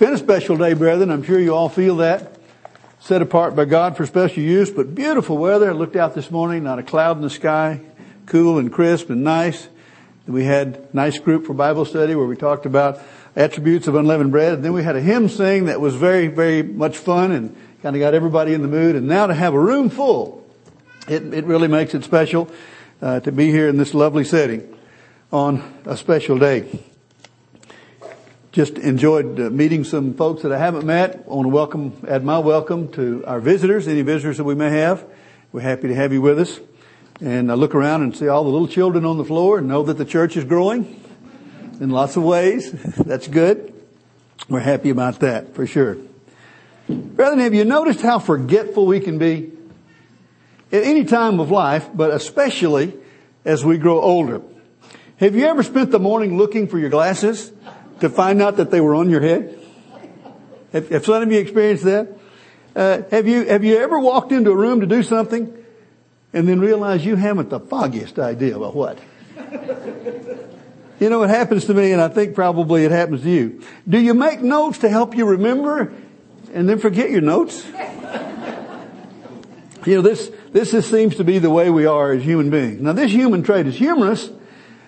Been a special day, brethren. I'm sure you all feel that. Set apart by God for special use, but beautiful weather. I looked out this morning, not a cloud in the sky, cool and crisp and nice. We had a nice group for Bible study where we talked about attributes of unleavened bread. And then we had a hymn sing that was very, very much fun and kind of got everybody in the mood. And now to have a room full, it, it really makes it special uh, to be here in this lovely setting on a special day. Just enjoyed uh, meeting some folks that I haven't met. I want to welcome, add my welcome to our visitors, any visitors that we may have. We're happy to have you with us. And I look around and see all the little children on the floor and know that the church is growing in lots of ways. That's good. We're happy about that for sure. Brethren, have you noticed how forgetful we can be? At any time of life, but especially as we grow older. Have you ever spent the morning looking for your glasses? To find out that they were on your head? Have, some of you experienced that? Uh, have you have you ever walked into a room to do something and then realized you haven't the foggiest idea about what? you know, it happens to me, and I think probably it happens to you. Do you make notes to help you remember and then forget your notes? you know, this this just seems to be the way we are as human beings. Now, this human trait is humorous,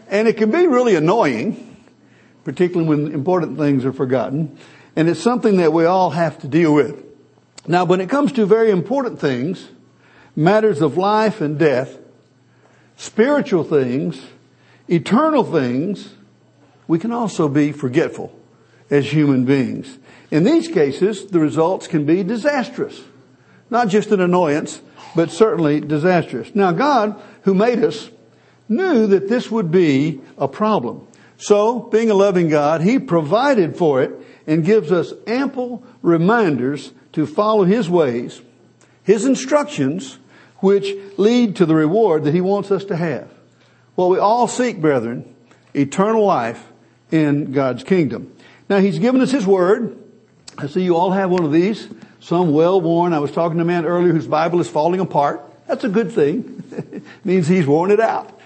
and it can be really annoying particularly when important things are forgotten. And it's something that we all have to deal with. Now, when it comes to very important things, matters of life and death, spiritual things, eternal things, we can also be forgetful as human beings. In these cases, the results can be disastrous. Not just an annoyance, but certainly disastrous. Now God, who made us, knew that this would be a problem. So, being a loving God, He provided for it and gives us ample reminders to follow His ways, His instructions, which lead to the reward that He wants us to have. Well, we all seek, brethren, eternal life in God's kingdom. Now, He's given us His Word. I see you all have one of these. Some well worn. I was talking to a man earlier whose Bible is falling apart. That's a good thing. means he's worn it out.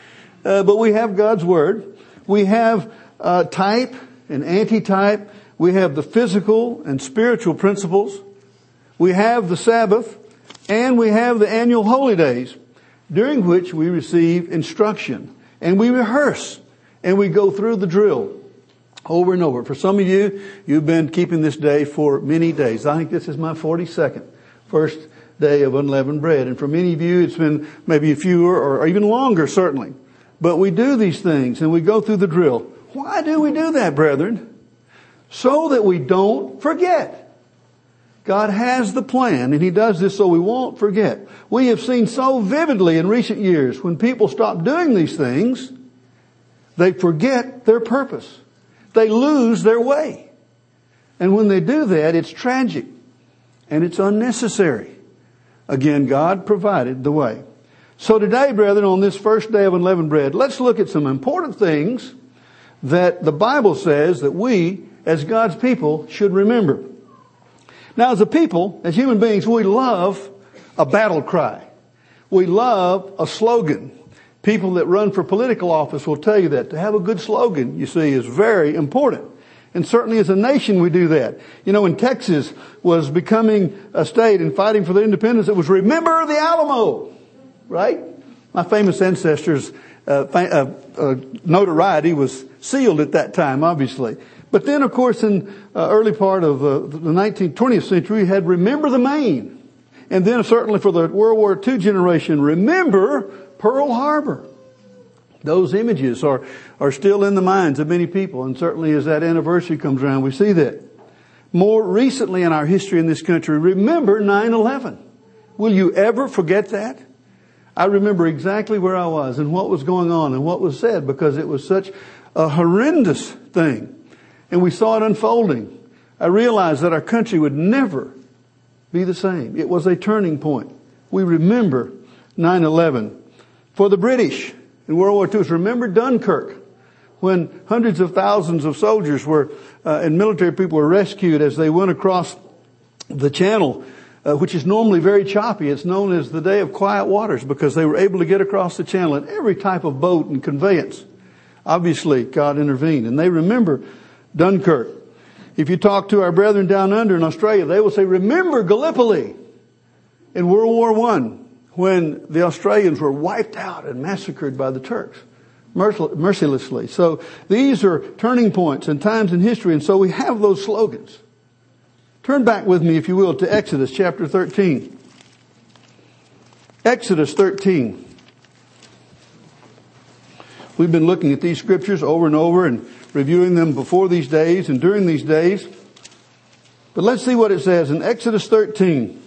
Uh, but we have God's Word. We have uh, type and anti-type. We have the physical and spiritual principles. We have the Sabbath and we have the annual holy days during which we receive instruction and we rehearse and we go through the drill over and over. For some of you, you've been keeping this day for many days. I think this is my 42nd first day of unleavened bread. And for many of you, it's been maybe a few or, or even longer, certainly. But we do these things and we go through the drill. Why do we do that, brethren? So that we don't forget. God has the plan and He does this so we won't forget. We have seen so vividly in recent years when people stop doing these things, they forget their purpose. They lose their way. And when they do that, it's tragic and it's unnecessary. Again, God provided the way. So today, brethren, on this first day of unleavened bread, let's look at some important things that the Bible says that we, as God's people, should remember. Now, as a people, as human beings, we love a battle cry. We love a slogan. People that run for political office will tell you that. To have a good slogan, you see, is very important. And certainly as a nation we do that. You know, when Texas was becoming a state and fighting for their independence, it was remember the Alamo right? My famous ancestors' uh, uh, uh, notoriety was sealed at that time, obviously. But then, of course, in uh, early part of uh, the 19th, 20th century, we had Remember the Maine. And then certainly for the World War II generation, remember Pearl Harbor. Those images are, are still in the minds of many people, and certainly as that anniversary comes around, we see that. More recently in our history in this country, remember 9-11. Will you ever forget that? I remember exactly where I was and what was going on and what was said because it was such a horrendous thing. And we saw it unfolding. I realized that our country would never be the same. It was a turning point. We remember 9-11. For the British in World War II, remember Dunkirk when hundreds of thousands of soldiers were, uh, and military people were rescued as they went across the channel uh, which is normally very choppy. It's known as the Day of Quiet Waters because they were able to get across the channel in every type of boat and conveyance. Obviously, God intervened and they remember Dunkirk. If you talk to our brethren down under in Australia, they will say, remember Gallipoli in World War One when the Australians were wiped out and massacred by the Turks mercilessly. So these are turning points and times in history, and so we have those slogans. Turn back with me, if you will, to Exodus chapter 13. Exodus 13. We've been looking at these scriptures over and over and reviewing them before these days and during these days. But let's see what it says in Exodus 13,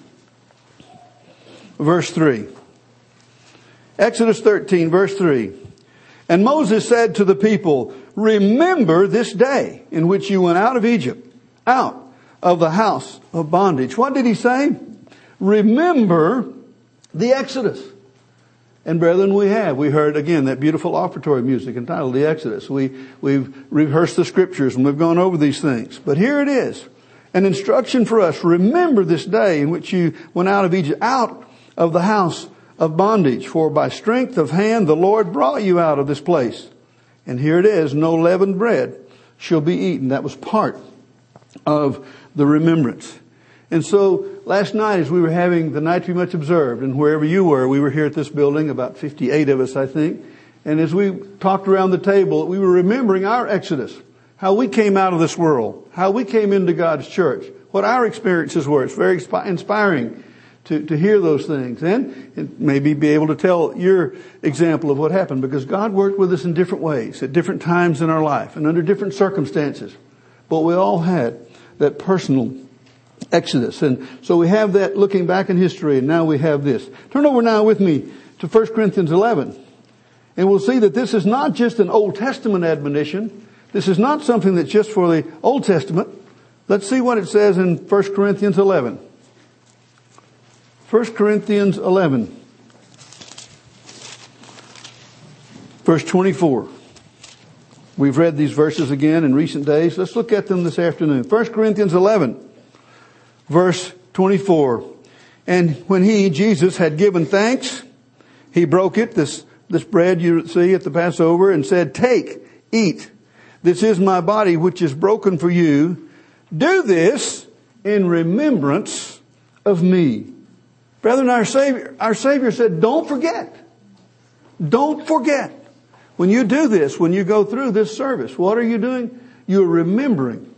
verse 3. Exodus 13, verse 3. And Moses said to the people, remember this day in which you went out of Egypt, out of the house of bondage. What did he say? Remember the Exodus. And brethren, we have. We heard again that beautiful offertory music entitled The Exodus. We, we've rehearsed the scriptures and we've gone over these things. But here it is. An instruction for us. Remember this day in which you went out of Egypt, out of the house of bondage. For by strength of hand the Lord brought you out of this place. And here it is. No leavened bread shall be eaten. That was part of the remembrance. And so last night as we were having the night to be much observed and wherever you were, we were here at this building, about 58 of us, I think. And as we talked around the table, we were remembering our exodus, how we came out of this world, how we came into God's church, what our experiences were. It's very inspiring to, to hear those things and, and maybe be able to tell your example of what happened because God worked with us in different ways at different times in our life and under different circumstances. But we all had that personal Exodus. And so we have that looking back in history and now we have this. Turn over now with me to 1 Corinthians 11. And we'll see that this is not just an Old Testament admonition. This is not something that's just for the Old Testament. Let's see what it says in 1 Corinthians 11. 1 Corinthians 11. Verse 24. We've read these verses again in recent days. Let's look at them this afternoon. 1 Corinthians 11 verse 24. And when he, Jesus, had given thanks, he broke it, this, this bread you see at the Passover, and said, take, eat. This is my body which is broken for you. Do this in remembrance of me. Brethren, our Savior, our Savior said, don't forget. Don't forget. When you do this, when you go through this service, what are you doing? You're remembering,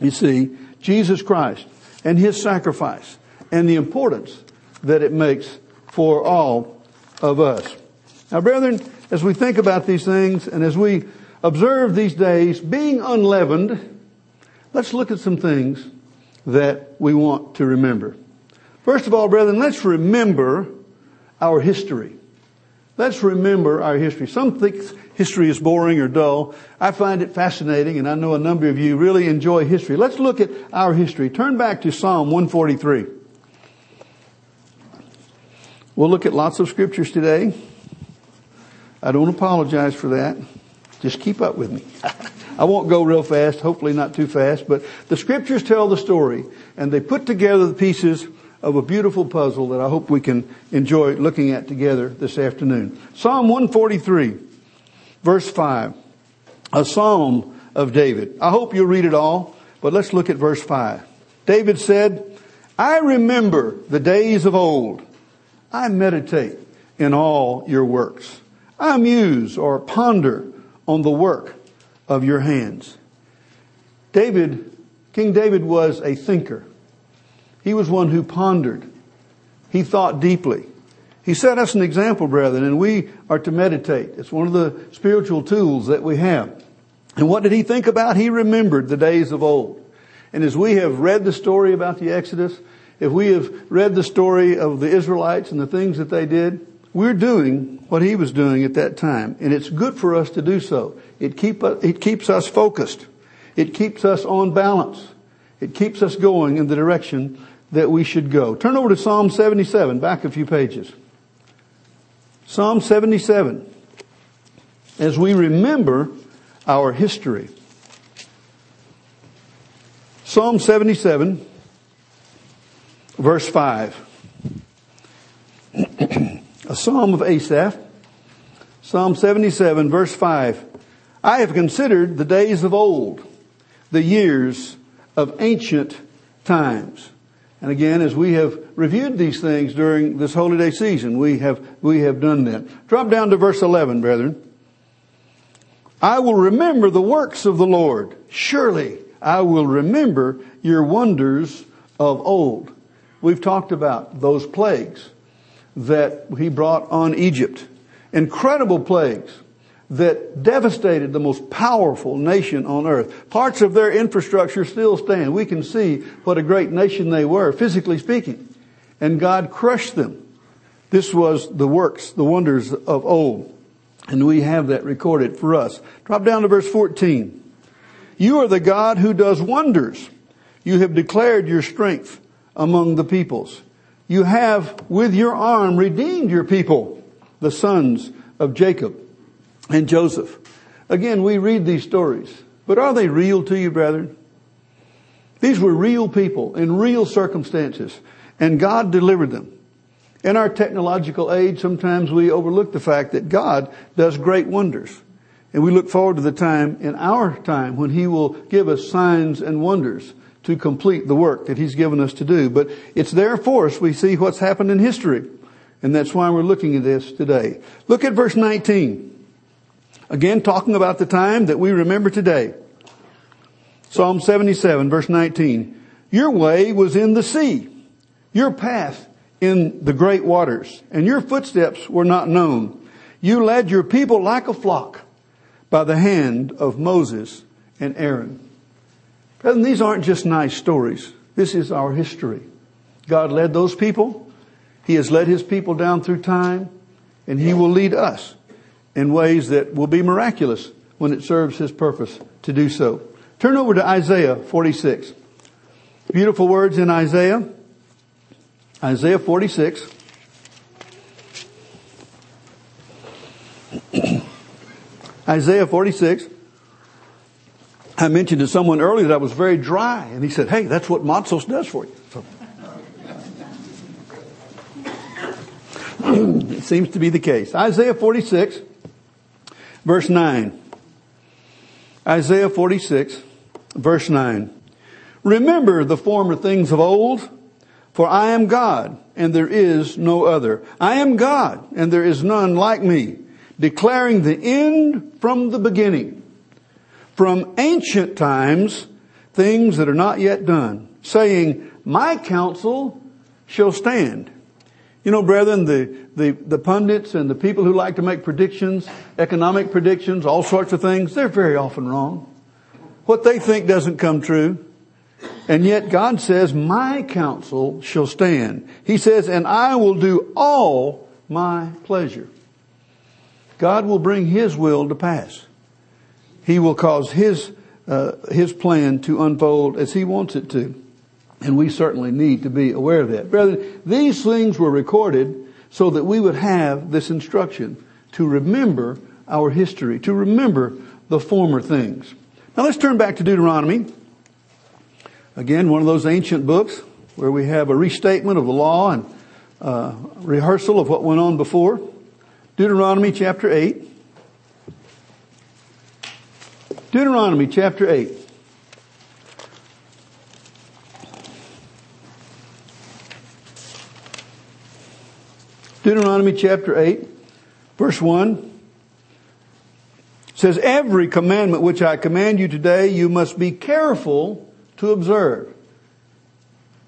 you see, Jesus Christ and his sacrifice and the importance that it makes for all of us. Now, brethren, as we think about these things and as we observe these days being unleavened, let's look at some things that we want to remember. First of all, brethren, let's remember our history. Let's remember our history. Some think history is boring or dull. I find it fascinating and I know a number of you really enjoy history. Let's look at our history. Turn back to Psalm 143. We'll look at lots of scriptures today. I don't apologize for that. Just keep up with me. I won't go real fast, hopefully not too fast, but the scriptures tell the story and they put together the pieces of a beautiful puzzle that I hope we can enjoy looking at together this afternoon. Psalm 143, verse 5. A psalm of David. I hope you'll read it all, but let's look at verse 5. David said, I remember the days of old. I meditate in all your works. I muse or ponder on the work of your hands. David, King David was a thinker. He was one who pondered. He thought deeply. He set us an example, brethren, and we are to meditate. It's one of the spiritual tools that we have. And what did he think about? He remembered the days of old. And as we have read the story about the Exodus, if we have read the story of the Israelites and the things that they did, we're doing what he was doing at that time. And it's good for us to do so. It, keep, it keeps us focused. It keeps us on balance. It keeps us going in the direction that we should go. Turn over to Psalm 77, back a few pages. Psalm 77. As we remember our history. Psalm 77, verse 5. a psalm of Asaph. Psalm 77, verse 5. I have considered the days of old, the years of ancient times. And again, as we have reviewed these things during this holy day season, we have, we have done that. Drop down to verse 11, brethren. I will remember the works of the Lord. Surely I will remember your wonders of old. We've talked about those plagues that he brought on Egypt. Incredible plagues that devastated the most powerful nation on earth. Parts of their infrastructure still stand. We can see what a great nation they were, physically speaking. And God crushed them. This was the works, the wonders of old. And we have that recorded for us. Drop down to verse 14. You are the God who does wonders. You have declared your strength among the peoples. You have with your arm redeemed your people, the sons of Jacob and Joseph. Again, we read these stories, but are they real to you, brethren? These were real people in real circumstances, and God delivered them. In our technological age, sometimes we overlook the fact that God does great wonders. And we look forward to the time in our time when He will give us signs and wonders to complete the work that He's given us to do. But it's there for us. We see what's happened in history. And that's why we're looking at this today. Look at verse 19. Again, talking about the time that we remember today. Psalm 77 verse 19. Your way was in the sea. Your path in the great waters and your footsteps were not known. You led your people like a flock by the hand of Moses and Aaron. Brethren, these aren't just nice stories. This is our history. God led those people. He has led his people down through time and he will lead us in ways that will be miraculous when it serves his purpose to do so. Turn over to Isaiah 46. Beautiful words in Isaiah. Isaiah 46. Isaiah 46. I mentioned to someone earlier that I was very dry, and he said, "Hey, that's what Matzos does for you." So, it seems to be the case. Isaiah 46, verse 9. Isaiah 46, verse 9. Remember the former things of old, for I am God, and there is no other. I am God, and there is none like me declaring the end from the beginning, from ancient times, things that are not yet done, saying, my counsel shall stand. You know, brethren, the, the, the pundits and the people who like to make predictions, economic predictions, all sorts of things, they're very often wrong. What they think doesn't come true. And yet God says, my counsel shall stand. He says, and I will do all my pleasure. God will bring His will to pass. He will cause His, uh, His plan to unfold as He wants it to. And we certainly need to be aware of that. Brethren, these things were recorded so that we would have this instruction to remember our history, to remember the former things. Now let's turn back to Deuteronomy. Again, one of those ancient books where we have a restatement of the law and uh, rehearsal of what went on before. Deuteronomy chapter 8. Deuteronomy chapter 8. Deuteronomy chapter 8, verse 1 says, Every commandment which I command you today, you must be careful to observe.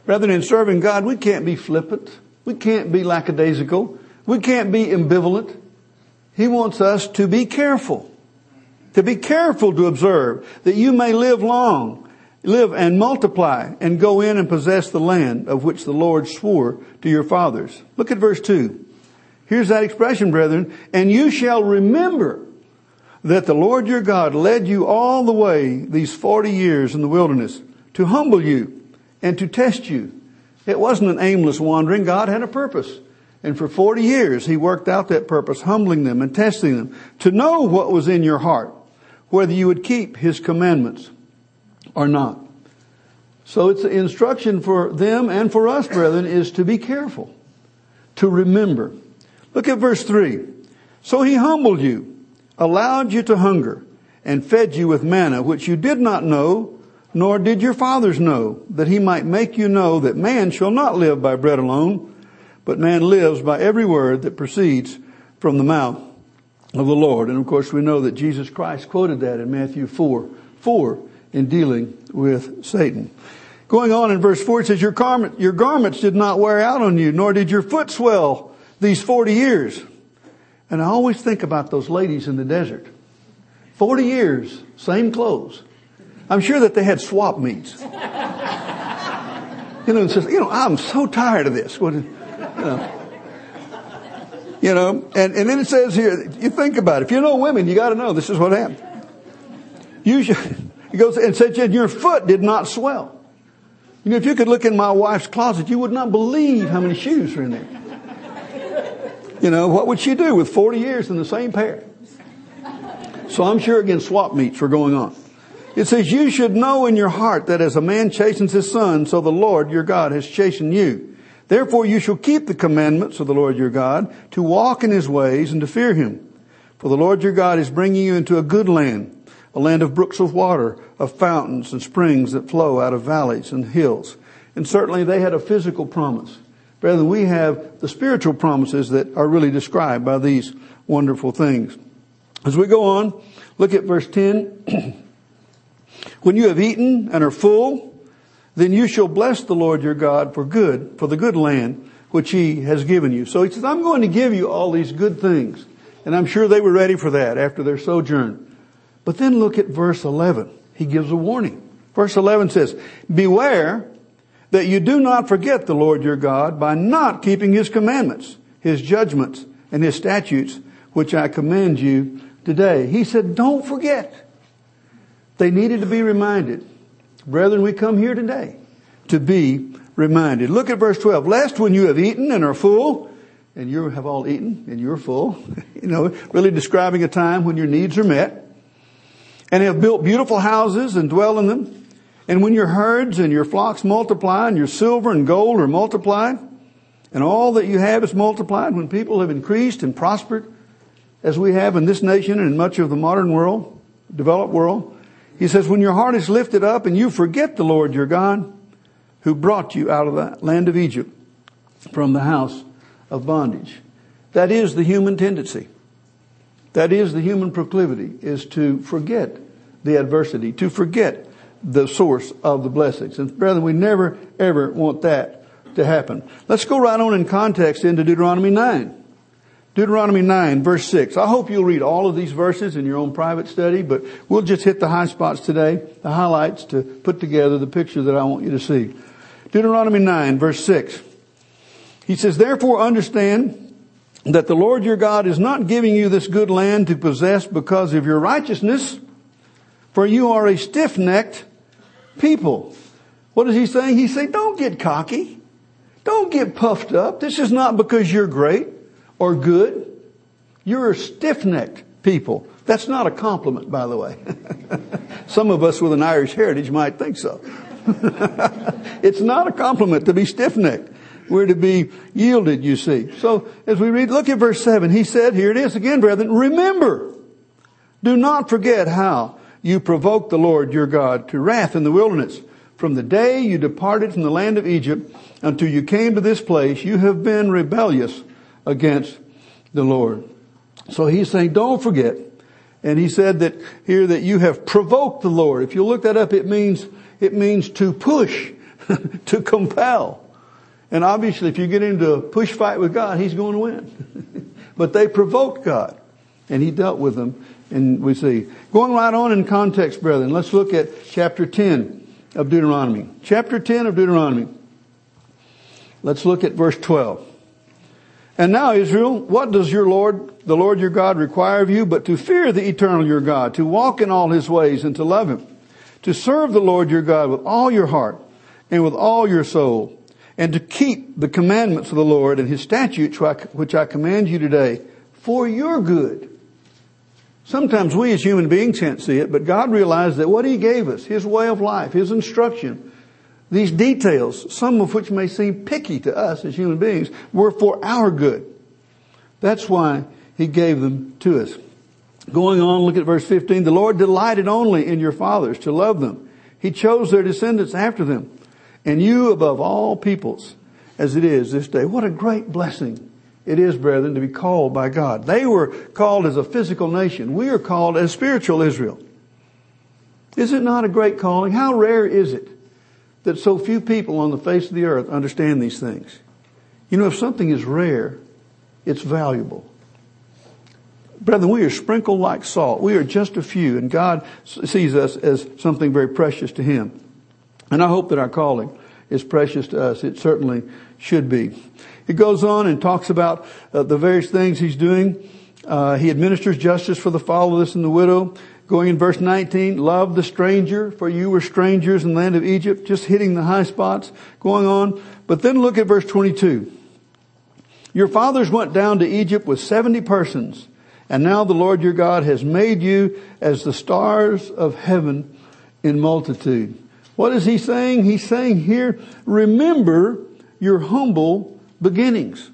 Rather than serving God, we can't be flippant. We can't be lackadaisical. We can't be ambivalent. He wants us to be careful. To be careful to observe that you may live long, live and multiply and go in and possess the land of which the Lord swore to your fathers. Look at verse 2. Here's that expression, brethren. And you shall remember that the Lord your God led you all the way these 40 years in the wilderness to humble you and to test you. It wasn't an aimless wandering. God had a purpose. And for 40 years, he worked out that purpose, humbling them and testing them to know what was in your heart, whether you would keep his commandments or not. So it's the instruction for them and for us, brethren, is to be careful, to remember. Look at verse 3. So he humbled you, allowed you to hunger, and fed you with manna, which you did not know, nor did your fathers know, that he might make you know that man shall not live by bread alone, but man lives by every word that proceeds from the mouth of the Lord. And of course we know that Jesus Christ quoted that in Matthew 4, 4 in dealing with Satan. Going on in verse 4 it says, your, garment, your garments did not wear out on you, nor did your foot swell these 40 years. And I always think about those ladies in the desert. 40 years, same clothes. I'm sure that they had swap meets. You know, and says, you know, I'm so tired of this. What, you know, you know and, and then it says here, you think about it. If you know women, you got to know this is what happened. You should, he goes and said, your foot did not swell. You know, if you could look in my wife's closet, you would not believe how many shoes are in there. You know, what would she do with 40 years in the same pair? So I'm sure again swap meets were going on. It says, you should know in your heart that as a man chastens his son, so the Lord your God has chastened you. Therefore you shall keep the commandments of the Lord your God, to walk in his ways and to fear him. For the Lord your God is bringing you into a good land, a land of brooks of water, of fountains and springs that flow out of valleys and hills. And certainly they had a physical promise. Brethren, we have the spiritual promises that are really described by these wonderful things. As we go on, look at verse 10. when you have eaten and are full, then you shall bless the Lord your God for good, for the good land which he has given you. So he says, I'm going to give you all these good things. And I'm sure they were ready for that after their sojourn. But then look at verse 11. He gives a warning. Verse 11 says, beware that you do not forget the Lord your God by not keeping his commandments, his judgments, and his statutes, which I command you today. He said, don't forget. They needed to be reminded. Brethren, we come here today to be reminded. Look at verse 12. Lest when you have eaten and are full, and you have all eaten and you're full, you know, really describing a time when your needs are met, and have built beautiful houses and dwell in them, and when your herds and your flocks multiply and your silver and gold are multiplied and all that you have is multiplied, when people have increased and prospered as we have in this nation and in much of the modern world, developed world, he says, when your heart is lifted up and you forget the Lord your God who brought you out of the land of Egypt from the house of bondage. That is the human tendency. That is the human proclivity is to forget the adversity, to forget the source of the blessings. And brethren, we never ever want that to happen. Let's go right on in context into Deuteronomy 9. Deuteronomy 9 verse 6. I hope you'll read all of these verses in your own private study, but we'll just hit the high spots today, the highlights to put together the picture that I want you to see. Deuteronomy 9 verse 6. He says, therefore understand that the Lord your God is not giving you this good land to possess because of your righteousness, for you are a stiff-necked people. What is he saying? He's saying, don't get cocky. Don't get puffed up. This is not because you're great or good. You're a stiff-necked people. That's not a compliment, by the way. Some of us with an Irish heritage might think so. it's not a compliment to be stiff-necked. We're to be yielded, you see. So as we read, look at verse 7. He said, here it is again, brethren, remember, do not forget how you provoked the Lord your God to wrath in the wilderness. From the day you departed from the land of Egypt until you came to this place, you have been rebellious against the Lord. So he's saying, don't forget. And he said that here that you have provoked the Lord. If you look that up, it means, it means to push, to compel. And obviously if you get into a push fight with God, he's going to win. but they provoked God and he dealt with them and we see. Going right on in context, brethren, let's look at chapter 10 of Deuteronomy. Chapter 10 of Deuteronomy. Let's look at verse 12. And now Israel, what does your Lord, the Lord your God require of you but to fear the eternal your God, to walk in all his ways and to love him, to serve the Lord your God with all your heart and with all your soul, and to keep the commandments of the Lord and his statutes which I command you today for your good Sometimes we as human beings can't see it, but God realized that what He gave us, His way of life, His instruction, these details, some of which may seem picky to us as human beings, were for our good. That's why He gave them to us. Going on, look at verse 15. The Lord delighted only in your fathers to love them, He chose their descendants after them. And you above all peoples, as it is this day. What a great blessing it is, brethren, to be called by God. They were called as a physical nation. We are called as spiritual Israel. Is it not a great calling? How rare is it that so few people on the face of the earth understand these things? You know, if something is rare, it's valuable. Brethren, we are sprinkled like salt. We are just a few, and God sees us as something very precious to Him. And I hope that our calling is precious to us. It certainly should be. It goes on and talks about uh, the various things He's doing. Uh, he administers justice for the fatherless and the widow. Going in verse 19, love the stranger, for you were strangers in the land of Egypt, just hitting the high spots, going on. But then look at verse 22. Your fathers went down to Egypt with 70 persons, and now the Lord your God has made you as the stars of heaven in multitude. What is he saying? He's saying here, remember your humble beginnings.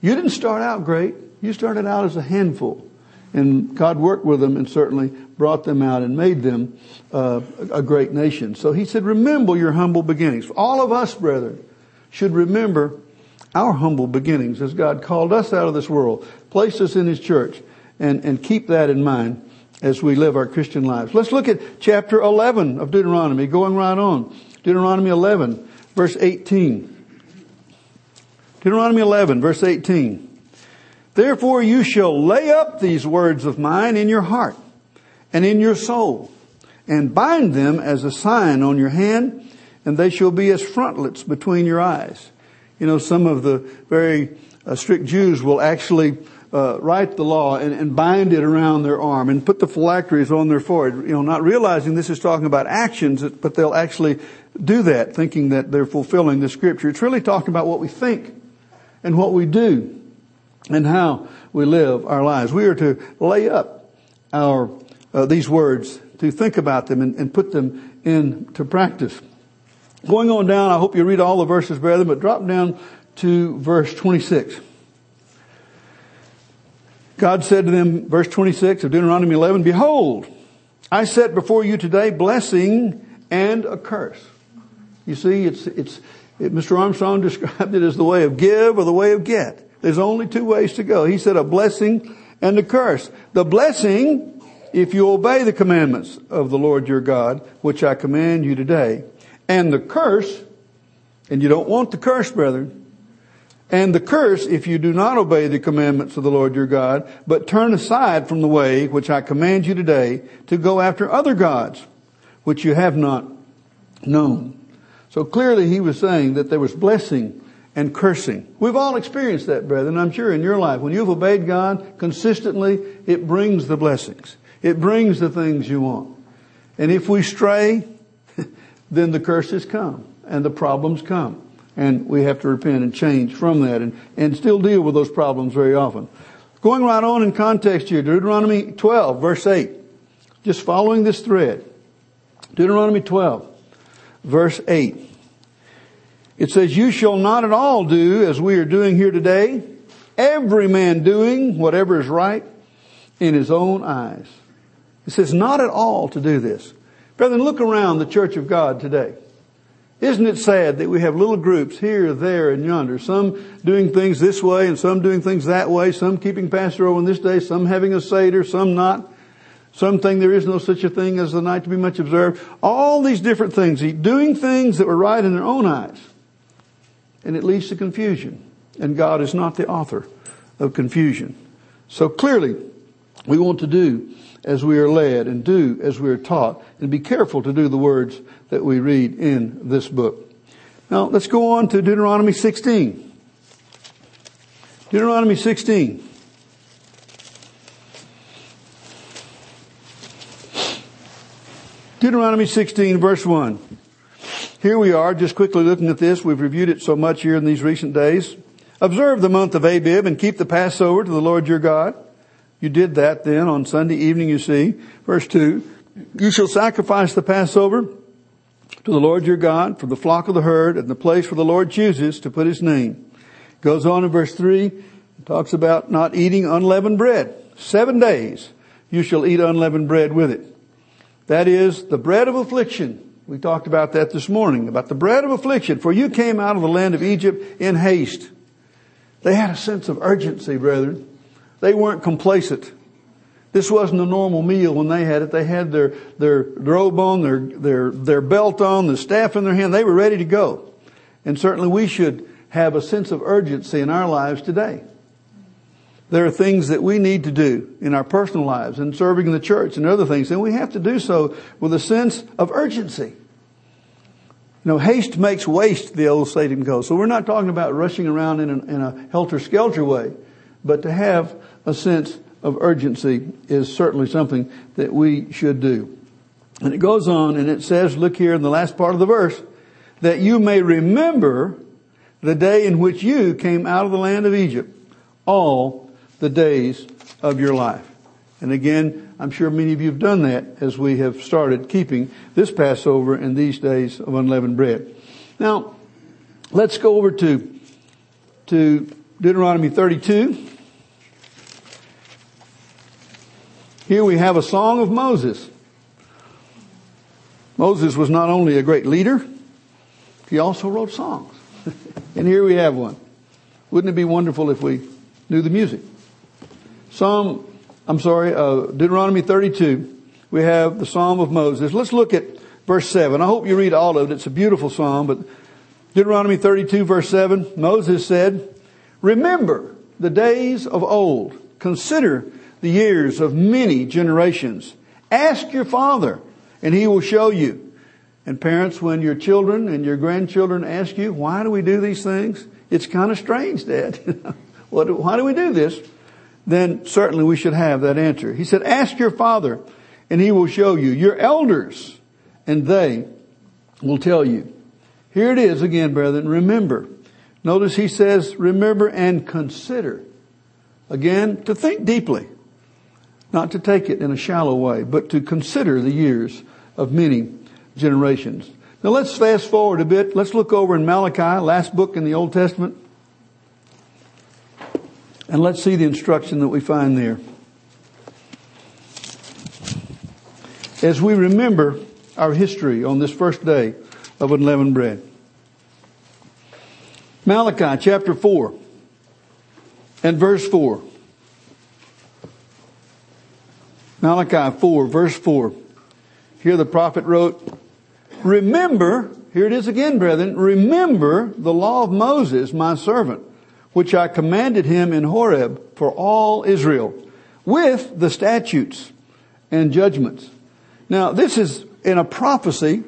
You didn't start out great. You started out as a handful. And God worked with them and certainly brought them out and made them uh, a great nation. So he said, remember your humble beginnings. All of us, brethren, should remember our humble beginnings as God called us out of this world, placed us in his church, and, and keep that in mind as we live our Christian lives. Let's look at chapter 11 of Deuteronomy, going right on. Deuteronomy 11, verse 18. Deuteronomy 11, verse 18. Therefore you shall lay up these words of mine in your heart and in your soul and bind them as a sign on your hand and they shall be as frontlets between your eyes. You know, some of the very uh, strict Jews will actually uh, write the law and, and, bind it around their arm and put the phylacteries on their forehead, you know, not realizing this is talking about actions, but they'll actually do that thinking that they're fulfilling the scripture. It's really talking about what we think and what we do and how we live our lives. We are to lay up our uh, these words, to think about them and, and put them into practice. Going on down, I hope you read all the verses, brethren, but drop down to verse 26. God said to them, verse 26 of Deuteronomy 11, Behold, I set before you today blessing and a curse. You see, it's, it's, it, Mr. Armstrong described it as the way of give or the way of get. There's only two ways to go. He said a blessing and a curse. The blessing, if you obey the commandments of the Lord your God, which I command you today. And the curse, and you don't want the curse, brethren. And the curse, if you do not obey the commandments of the Lord your God, but turn aside from the way which I command you today to go after other gods, which you have not known. So clearly he was saying that there was blessing and cursing. We've all experienced that, brethren, I'm sure in your life. When you've obeyed God consistently, it brings the blessings. It brings the things you want. And if we stray, then the curses come and the problems come. And we have to repent and change from that and, and still deal with those problems very often. Going right on in context here, Deuteronomy 12, verse 8. Just following this thread. Deuteronomy 12, verse 8. It says, you shall not at all do as we are doing here today, every man doing whatever is right in his own eyes. It says not at all to do this. Brethren, look around the church of God today. Isn't it sad that we have little groups here, there, and yonder, some doing things this way and some doing things that way, some keeping Pastor on this day, some having a Seder, some not. Some think there is no such a thing as the night to be much observed. All these different things, doing things that were right in their own eyes and it leads to confusion. And God is not the author of confusion. So clearly, we want to do as we are led and do as we are taught and be careful to do the words that we read in this book. Now let's go on to Deuteronomy 16. Deuteronomy 16. Deuteronomy 16 verse 1. Here we are, just quickly looking at this. We've reviewed it so much here in these recent days. Observe the month of Abib and keep the Passover to the Lord your God. You did that then on Sunday evening, you see. Verse 2. You shall sacrifice the Passover to the Lord your God from the flock of the herd and the place where the Lord chooses to put his name. Goes on in verse 3, talks about not eating unleavened bread. Seven days you shall eat unleavened bread with it. That is the bread of affliction We talked about that this morning, about the bread of affliction, for you came out of the land of Egypt in haste. They had a sense of urgency, brethren. They weren't complacent. This wasn't a normal meal when they had it. They had their, their robe on, their, their, their belt on, the staff in their hand. They were ready to go. And certainly we should have a sense of urgency in our lives today. There are things that we need to do in our personal lives and serving in the church and other things, and we have to do so with a sense of urgency. You know, haste makes waste, the old saying goes. So we're not talking about rushing around in a, in a helter-skelter way, but to have a sense of urgency is certainly something that we should do. And it goes on and it says, look here in the last part of the verse, that you may remember the day in which you came out of the land of Egypt, all the days of your life. And again, I'm sure many of you have done that as we have started keeping this Passover and these days of unleavened bread. Now, let's go over to, to Deuteronomy 32. Here we have a song of Moses. Moses was not only a great leader, he also wrote songs. and here we have one. Wouldn't it be wonderful if we knew the music? Psalm, I'm sorry, uh, Deuteronomy 32. We have the Psalm of Moses. Let's look at verse 7. I hope you read all of it. It's a beautiful psalm, but Deuteronomy 32 verse 7, Moses said, Remember the days of old. Consider the years of many generations. Ask your father and he will show you. And parents, when your children and your grandchildren ask you, why do we do these things? It's kind of strange, Dad. why do we do this? Then certainly we should have that answer. He said, ask your father and he will show you. Your elders and they will tell you. Here it is again, brethren. Remember. Notice he says, remember and consider. Again, to think deeply. Not to take it in a shallow way, but to consider the years of many generations. Now let's fast forward a bit. Let's look over in Malachi, last book in the Old Testament. And let's see the instruction that we find there. As we remember our history on this first day of unleavened bread. Malachi chapter 4 and verse 4. Malachi 4 verse 4. Here the prophet wrote, Remember, here it is again, brethren, remember the law of Moses, my servant, which I commanded him in Horeb for all Israel, with the statutes and judgments. Now, this is in a prophecy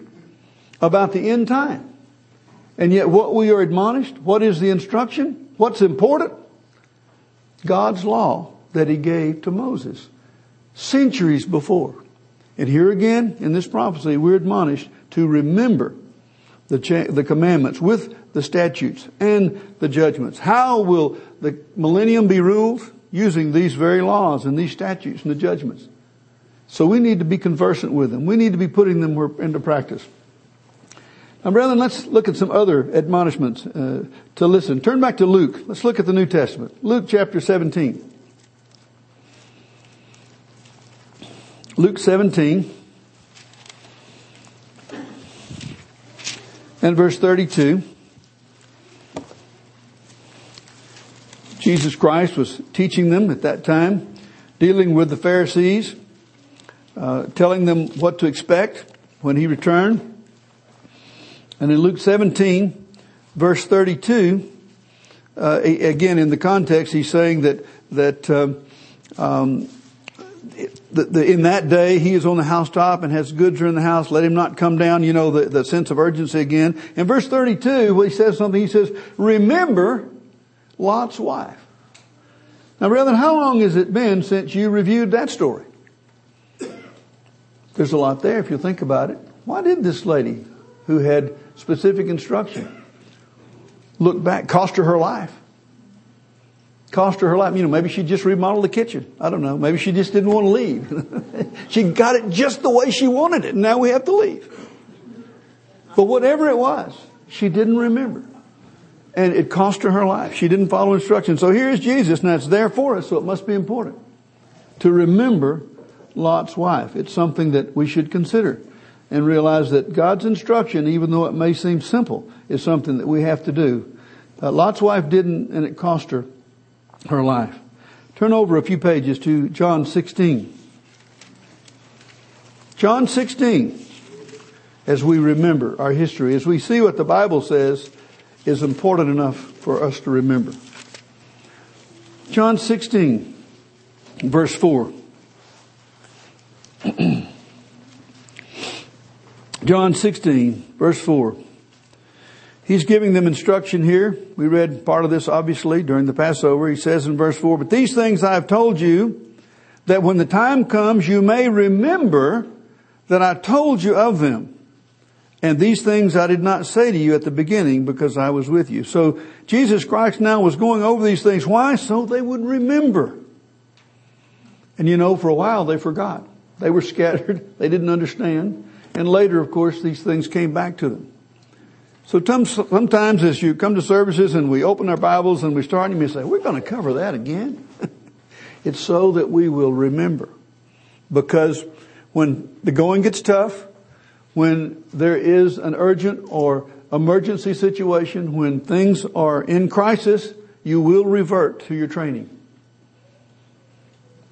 about the end time. And yet what we are admonished, what is the instruction? What's important? God's law that he gave to Moses centuries before. And here again, in this prophecy, we're admonished to remember the, cha- the commandments with the statutes and the judgments. How will the millennium be ruled? Using these very laws and these statutes and the judgments. So we need to be conversant with them. We need to be putting them into practice. Now, brethren, let's look at some other admonishments uh, to listen. Turn back to Luke. Let's look at the New Testament. Luke chapter 17. Luke 17. and verse 32. Jesus Christ was teaching them at that time, dealing with the Pharisees, uh, telling them what to expect when he returned. And in Luke 17, verse 32, uh, again in the context, he's saying that that um, um, the, the, in that day he is on the housetop and has goods are in the house. Let him not come down. You know the, the sense of urgency again. In verse 32, he says something. He says, "Remember Lot's wife." Now, brethren, how long has it been since you reviewed that story? There's a lot there if you think about it. Why did this lady, who had specific instruction, look back, cost her her life? cost her her life. You know, maybe she just remodeled the kitchen. I don't know. Maybe she just didn't want to leave. she got it just the way she wanted it. And now we have to leave. But whatever it was, she didn't remember. And it cost her her life. She didn't follow instructions. So here's Jesus. Now it's there for us, so it must be important to remember Lot's wife. It's something that we should consider. and realize that God's instruction, even though it may seem simple, is something that we have to do. Uh, Lot's wife didn't, and it cost her her life. Turn over a few pages to John 16. John 16, as we remember our history, as we see what the Bible says is important enough for us to remember. John 16, verse 4. John 16, verse 4. He's giving them instruction here. We read part of this obviously during the Passover. He says in verse 4, But these things I have told you, that when the time comes you may remember that I told you of them. And these things I did not say to you at the beginning because I was with you. So Jesus Christ now was going over these things. Why? So they would remember. And you know, for a while they forgot. They were scattered. They didn't understand. And later, of course, these things came back to them. So sometimes as you come to services and we open our Bibles and we start, you may say, we're going to cover that again. it's so that we will remember. Because when the going gets tough, when there is an urgent or emergency situation, when things are in crisis, you will revert to your training.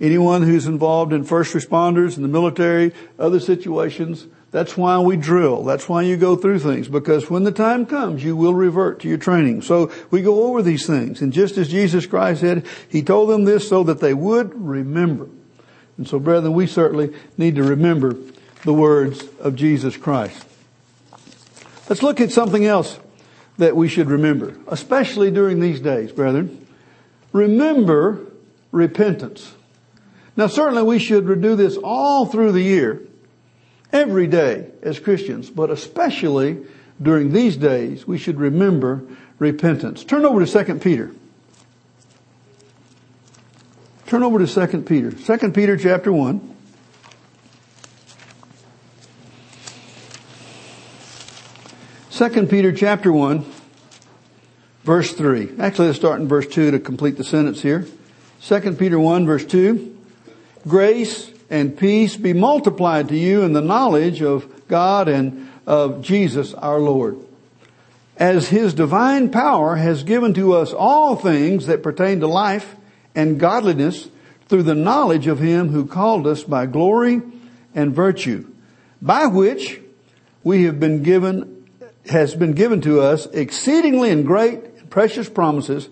Anyone who's involved in first responders in the military, other situations, that's why we drill. That's why you go through things. Because when the time comes, you will revert to your training. So we go over these things. And just as Jesus Christ said, He told them this so that they would remember. And so brethren, we certainly need to remember the words of Jesus Christ. Let's look at something else that we should remember, especially during these days, brethren. Remember repentance. Now certainly we should do this all through the year, every day as Christians, but especially during these days, we should remember repentance. Turn over to 2 Peter. Turn over to 2 Peter. 2 Peter chapter 1. Second Peter chapter 1, verse 3. Actually, let's start in verse 2 to complete the sentence here. Second Peter 1, verse 2. Grace and peace be multiplied to you in the knowledge of God and of Jesus our Lord. As His divine power has given to us all things that pertain to life and godliness through the knowledge of him who called us by glory and virtue, by which we have been given, has been given to us exceedingly and great and precious promises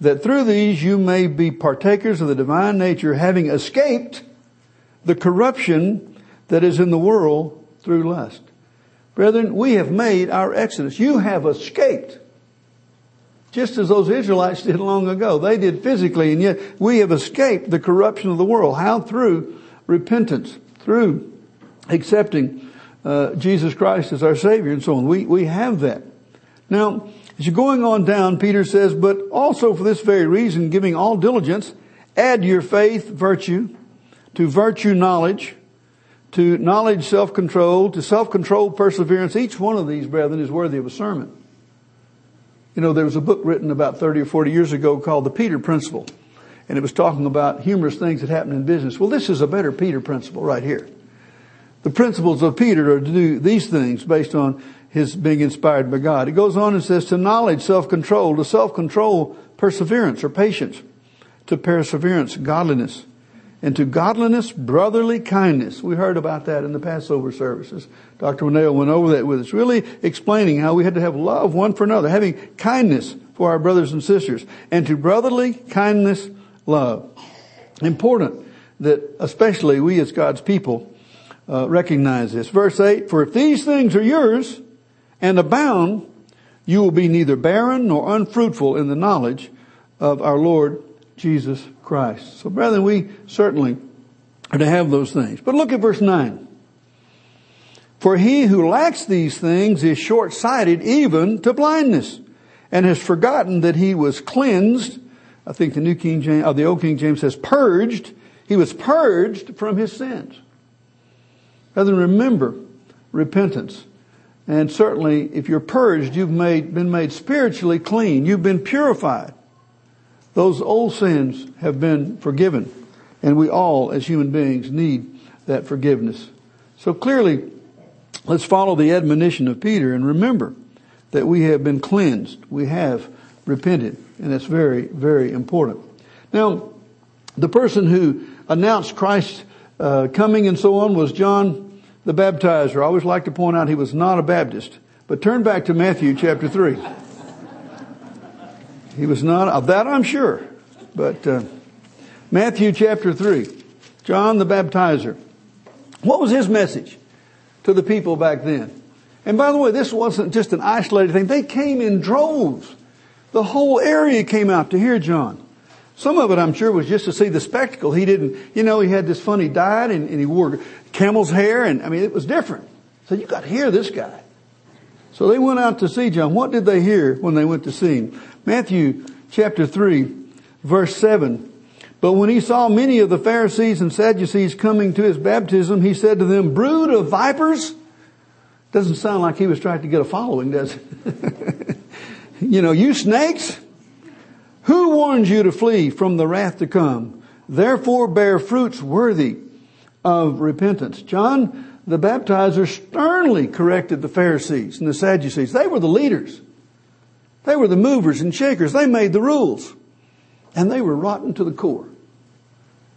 that through these you may be partakers of the divine nature, having escaped the corruption that is in the world through lust. Brethren, we have made our exodus. You have escaped just as those Israelites did long ago. They did physically, and yet we have escaped the corruption of the world. How? Through repentance, through accepting uh, Jesus Christ as our Savior and so on. We, we have that. Now, as you're going on down, Peter says, but also for this very reason, giving all diligence, add your faith, virtue, to virtue knowledge, to knowledge self-control, to self-control perseverance. Each one of these, brethren, is worthy of a sermon. You know, there was a book written about 30 or 40 years ago called The Peter Principle. And it was talking about humorous things that happen in business. Well, this is a better Peter principle right here. The principles of Peter are to do these things based on his being inspired by God. It goes on and says to knowledge, self-control, to self-control, perseverance or patience, to perseverance, godliness, and to godliness, brotherly kindness. We heard about that in the Passover services. Dr. Winnail went over that with us, really explaining how we had to have love one for another, having kindness for our brothers and sisters, and to brotherly kindness, love. Important that especially we as God's people uh, recognize this. Verse 8, for if these things are yours and abound, you will be neither barren nor unfruitful in the knowledge of our Lord Jesus Christ. So brethren, we certainly are to have those things. But look at verse 9. For he who lacks these things is short-sighted even to blindness and has forgotten that he was cleansed. I think the New King James, or the Old King James says purged. He was purged from his sins. Rather remember repentance. And certainly if you're purged, you've made, been made spiritually clean. You've been purified. Those old sins have been forgiven. And we all, as human beings, need that forgiveness. So clearly, let's follow the admonition of Peter and remember that we have been cleansed. We have repented. And that's very, very important. Now, the person who announced Christ's uh, coming and so on was John the baptizer. I always like to point out he was not a Baptist. But turn back to Matthew chapter 3. He was not, of that I'm sure. But uh, Matthew chapter 3. John the baptizer. What was his message to the people back then? And by the way, this wasn't just an isolated thing. They came in droves. The whole area came out to hear John. Some of it, I'm sure, was just to see the spectacle. He didn't, you know, he had this funny diet and, and he wore camel's hair and, I mean, it was different. So you got to hear this guy. So they went out to see John. What did they hear when they went to see him? Matthew chapter 3, verse 7. But when he saw many of the Pharisees and Sadducees coming to his baptism, he said to them, brood of vipers, doesn't sound like he was trying to get a following, does it? you know, you snakes, who warns you to flee from the wrath to come? Therefore bear fruits worthy of repentance. John the baptizer sternly corrected the Pharisees and the Sadducees. They were the leaders. They were the movers and shakers. They made the rules. And they were rotten to the core.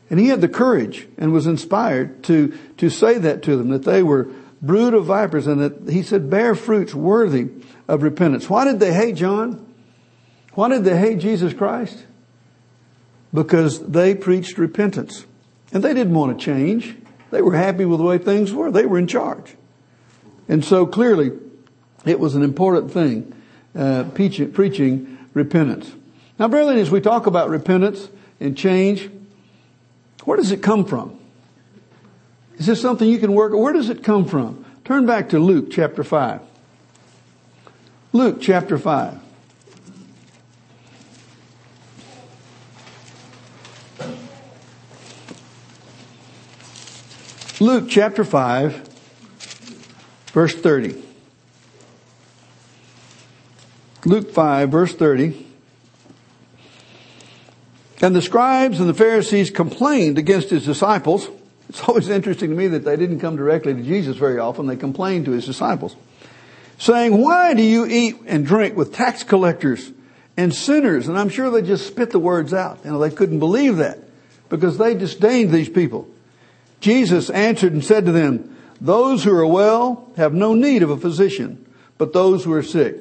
And he had the courage and was inspired to, to say that to them, that they were brood of vipers and that he said bear fruits worthy of repentance. Why did they hate John? Why did they hate Jesus Christ? Because they preached repentance. And they didn't want to change. They were happy with the way things were. They were in charge. And so clearly it was an important thing, uh, preaching, preaching repentance. Now brethren, as we talk about repentance and change, where does it come from? Is this something you can work? Where does it come from? Turn back to Luke chapter 5. Luke chapter 5. Luke chapter 5, verse 30. Luke 5, verse 30. And the scribes and the Pharisees complained against his disciples it's always interesting to me that they didn't come directly to Jesus very often. They complained to his disciples, saying, why do you eat and drink with tax collectors and sinners? And I'm sure they just spit the words out. You know, they couldn't believe that because they disdained these people. Jesus answered and said to them, those who are well have no need of a physician, but those who are sick.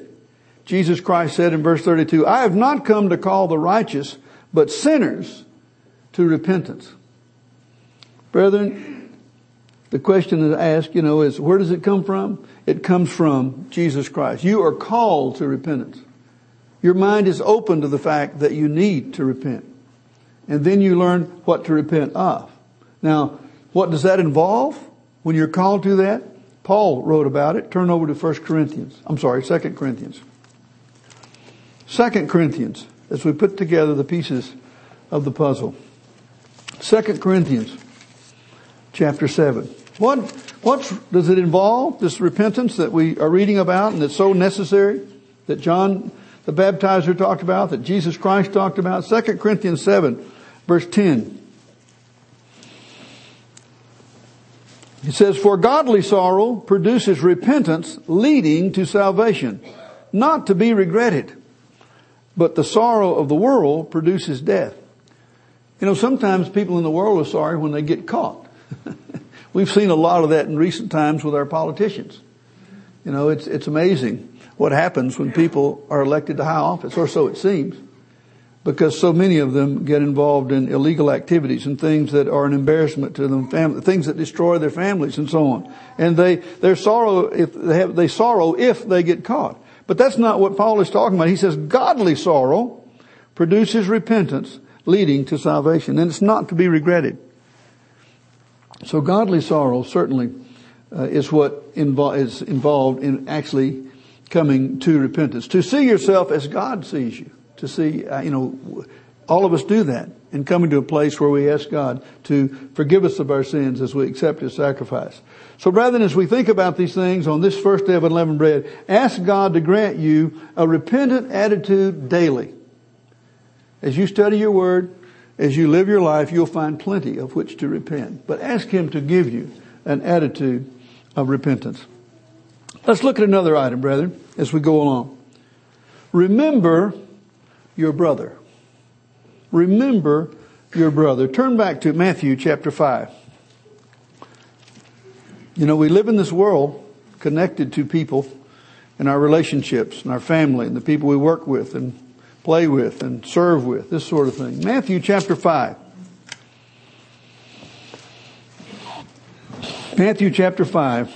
Jesus Christ said in verse 32, I have not come to call the righteous, but sinners to repentance. Brethren, the question to ask, you know, is where does it come from? It comes from Jesus Christ. You are called to repentance. Your mind is open to the fact that you need to repent. And then you learn what to repent of. Now, what does that involve when you're called to that? Paul wrote about it. Turn over to 1 Corinthians. I'm sorry, 2 Corinthians. 2 Corinthians, as we put together the pieces of the puzzle. 2 Corinthians chapter 7. What, what does it involve, this repentance that we are reading about and that's so necessary that John the baptizer talked about, that Jesus Christ talked about? 2 Corinthians 7 verse 10. It says, for godly sorrow produces repentance leading to salvation, not to be regretted. But the sorrow of the world produces death. You know, sometimes people in the world are sorry when they get caught. We've seen a lot of that in recent times with our politicians. You know, it's, it's amazing what happens when people are elected to high office, or so it seems, because so many of them get involved in illegal activities and things that are an embarrassment to them, family, things that destroy their families and so on. And they, their sorrow, if they have, they sorrow if they get caught. But that's not what Paul is talking about. He says godly sorrow produces repentance leading to salvation, and it's not to be regretted. So godly sorrow certainly uh, is what invo- is involved in actually coming to repentance. To see yourself as God sees you. To see, uh, you know, all of us do that and coming to a place where we ask God to forgive us of our sins as we accept His sacrifice. So brethren, as we think about these things on this first day of unleavened bread, ask God to grant you a repentant attitude daily. As you study your word, as you live your life, you'll find plenty of which to repent. But ask Him to give you an attitude of repentance. Let's look at another item, brethren, as we go along. Remember your brother. Remember your brother. Turn back to Matthew chapter 5. You know, we live in this world connected to people and our relationships and our family and the people we work with and play with and serve with, this sort of thing. Matthew chapter 5. Matthew chapter 5,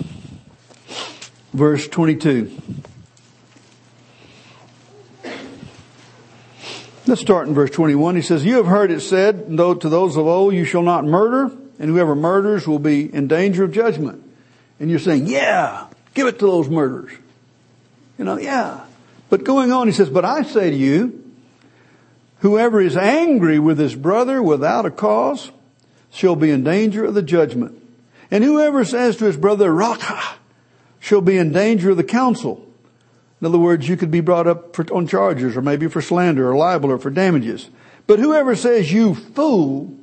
verse 22. Let's start in verse 21. He says, You have heard it said, though to those of old, you shall not murder, and whoever murders will be in danger of judgment. And you're saying, yeah, give it to those murderers. You know, yeah. But going on, he says, but I say to you, whoever is angry with his brother without a cause shall be in danger of the judgment. And whoever says to his brother, Raca, shall be in danger of the council. In other words, you could be brought up for, on charges or maybe for slander or libel or for damages. But whoever says you fool,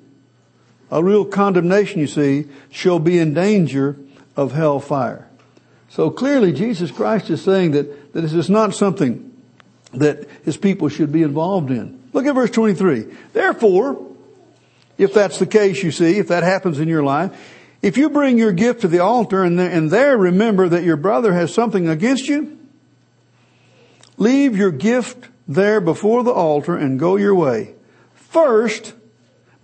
a real condemnation you see, shall be in danger of hell fire. So clearly Jesus Christ is saying that, that this is not something that his people should be involved in. Look at verse 23. Therefore, if that's the case, you see, if that happens in your life, if you bring your gift to the altar and, and there remember that your brother has something against you, leave your gift there before the altar and go your way. First,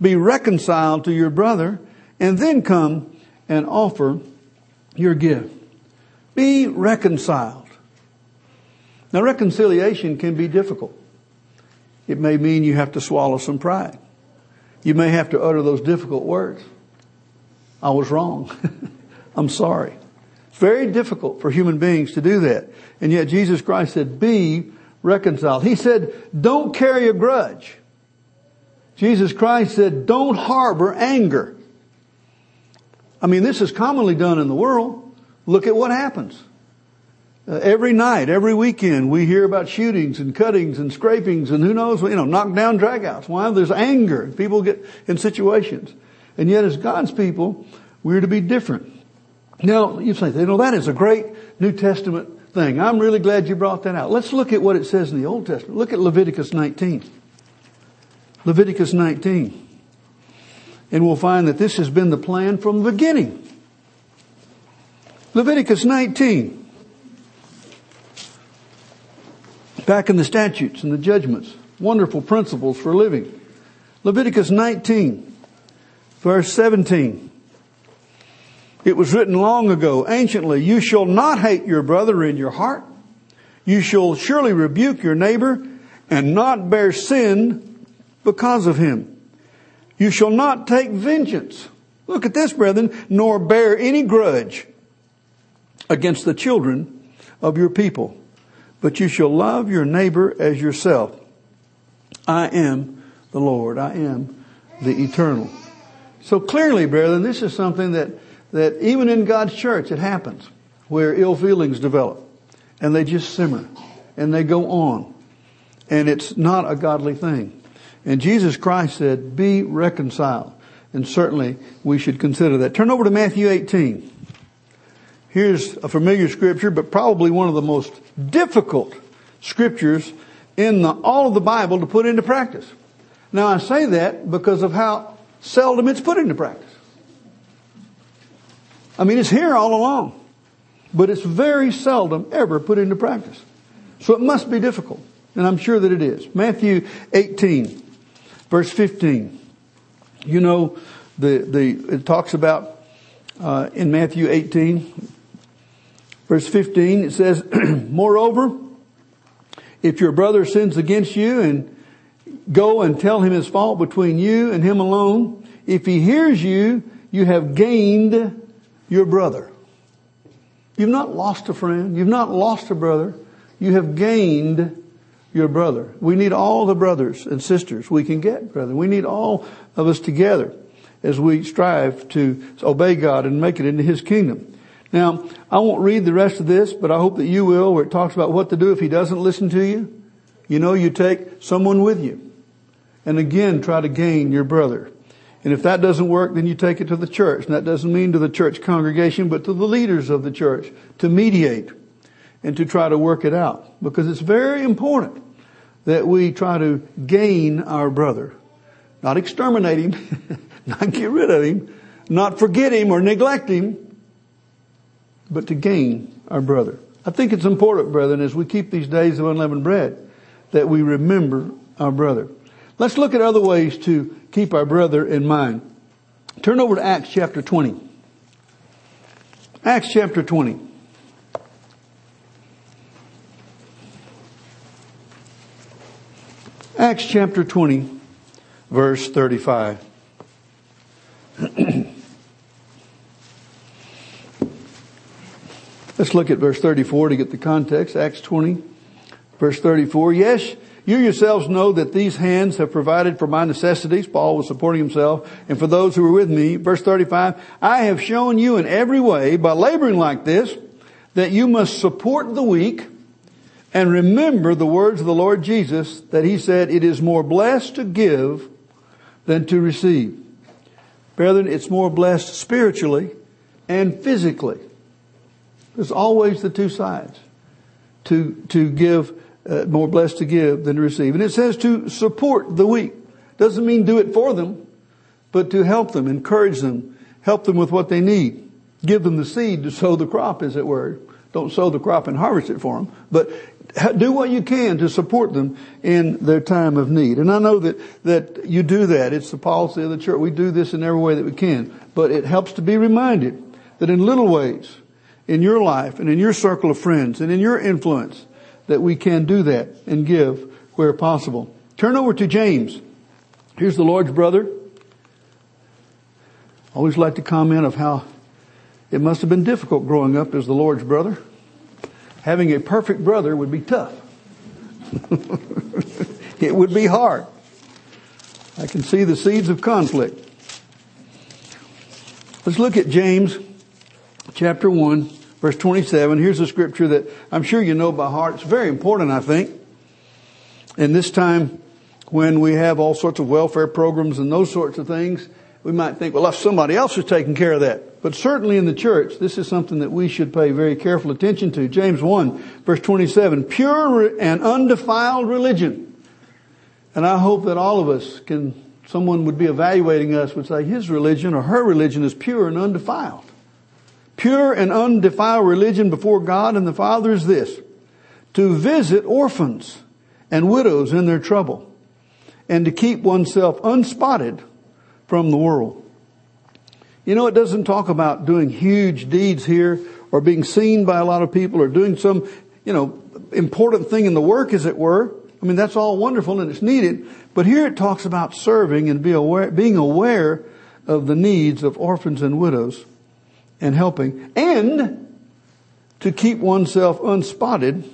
be reconciled to your brother and then come and offer your gift. Be reconciled. Now reconciliation can be difficult. It may mean you have to swallow some pride. You may have to utter those difficult words. I was wrong. I'm sorry. Very difficult for human beings to do that. And yet Jesus Christ said, be reconciled. He said, don't carry a grudge. Jesus Christ said, don't harbor anger. I mean, this is commonly done in the world. Look at what happens. Uh, every night, every weekend, we hear about shootings and cuttings and scrapings and who knows, you know, knockdown dragouts. Why? There's anger. People get in situations. And yet as God's people, we're to be different. Now, you say, you know, that is a great New Testament thing. I'm really glad you brought that out. Let's look at what it says in the Old Testament. Look at Leviticus 19. Leviticus 19. And we'll find that this has been the plan from the beginning. Leviticus 19. Back in the statutes and the judgments. Wonderful principles for living. Leviticus 19 Verse 17. It was written long ago, anciently, you shall not hate your brother in your heart. You shall surely rebuke your neighbor and not bear sin because of him. You shall not take vengeance. Look at this, brethren, nor bear any grudge against the children of your people, but you shall love your neighbor as yourself. I am the Lord. I am the eternal. So clearly, brethren, this is something that, that even in God's church it happens where ill feelings develop and they just simmer and they go on and it's not a godly thing. And Jesus Christ said, be reconciled. And certainly we should consider that. Turn over to Matthew 18. Here's a familiar scripture, but probably one of the most difficult scriptures in the, all of the Bible to put into practice. Now I say that because of how seldom it's put into practice. I mean, it's here all along, but it's very seldom ever put into practice. So it must be difficult, and I'm sure that it is. Matthew 18, verse 15. You know, the, the, it talks about, uh, in Matthew 18, verse 15, it says, Moreover, if your brother sins against you and Go and tell him his fault between you and him alone. If he hears you, you have gained your brother. You've not lost a friend. You've not lost a brother. You have gained your brother. We need all the brothers and sisters we can get, brother. We need all of us together as we strive to obey God and make it into His kingdom. Now, I won't read the rest of this, but I hope that you will, where it talks about what to do if He doesn't listen to you. You know, you take someone with you and again try to gain your brother. And if that doesn't work, then you take it to the church. And that doesn't mean to the church congregation, but to the leaders of the church to mediate and to try to work it out because it's very important that we try to gain our brother. Not exterminate him, not get rid of him, not forget him or neglect him, but to gain our brother. I think it's important, brethren, as we keep these days of unleavened bread, that we remember our brother. Let's look at other ways to keep our brother in mind. Turn over to Acts chapter 20. Acts chapter 20. Acts chapter 20, verse 35. Let's look at verse 34 to get the context. Acts 20, verse 34. Yes, you yourselves know that these hands have provided for my necessities. Paul was supporting himself and for those who were with me. Verse 35. I have shown you in every way by laboring like this that you must support the weak and remember the words of the Lord Jesus that he said, it is more blessed to give than to receive. Brethren, it's more blessed spiritually and physically there's always the two sides. To, to give, uh, more blessed to give than to receive. And it says to support the weak. Doesn't mean do it for them, but to help them, encourage them, help them with what they need. Give them the seed to sow the crop, as it were. Don't sow the crop and harvest it for them, but do what you can to support them in their time of need. And I know that, that you do that. It's the policy of the church. We do this in every way that we can. But it helps to be reminded that in little ways, in your life and in your circle of friends and in your influence that we can do that and give where possible. Turn over to James. Here's the Lord's brother. Always like to comment of how it must have been difficult growing up as the Lord's brother. Having a perfect brother would be tough. it would be hard. I can see the seeds of conflict. Let's look at James chapter 1 Verse 27, here's a scripture that I'm sure you know by heart. It's very important, I think. In this time when we have all sorts of welfare programs and those sorts of things, we might think, well, if somebody else is taking care of that. But certainly in the church, this is something that we should pay very careful attention to. James 1 verse 27, pure and undefiled religion. And I hope that all of us can, someone would be evaluating us would say his religion or her religion is pure and undefiled. Pure and undefiled religion before God and the Father is this, to visit orphans and widows in their trouble and to keep oneself unspotted from the world. You know, it doesn't talk about doing huge deeds here or being seen by a lot of people or doing some, you know, important thing in the work as it were. I mean, that's all wonderful and it's needed. But here it talks about serving and be aware, being aware of the needs of orphans and widows and helping and to keep oneself unspotted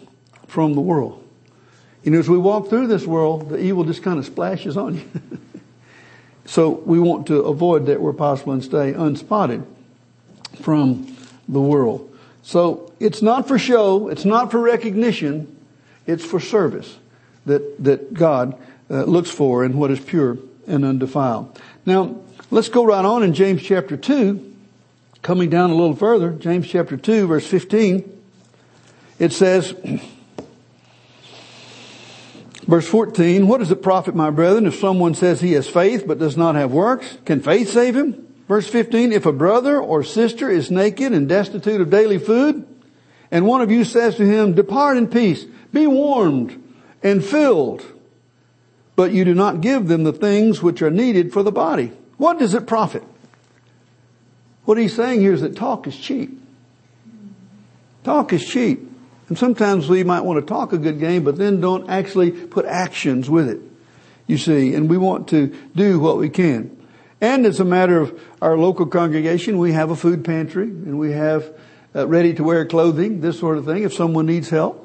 from the world. You know, as we walk through this world, the evil just kind of splashes on you. so we want to avoid that where possible and stay unspotted from the world. So it's not for show, it's not for recognition, it's for service that, that God uh, looks for in what is pure and undefiled. Now, let's go right on in James chapter 2 Coming down a little further, James chapter 2 verse 15, it says, verse 14, what does it profit my brethren if someone says he has faith but does not have works? Can faith save him? Verse 15, if a brother or sister is naked and destitute of daily food, and one of you says to him, depart in peace, be warmed and filled, but you do not give them the things which are needed for the body. What does it profit? What he's saying here is that talk is cheap. Talk is cheap. And sometimes we might want to talk a good game, but then don't actually put actions with it. You see, and we want to do what we can. And as a matter of our local congregation, we have a food pantry and we have uh, ready to wear clothing, this sort of thing, if someone needs help.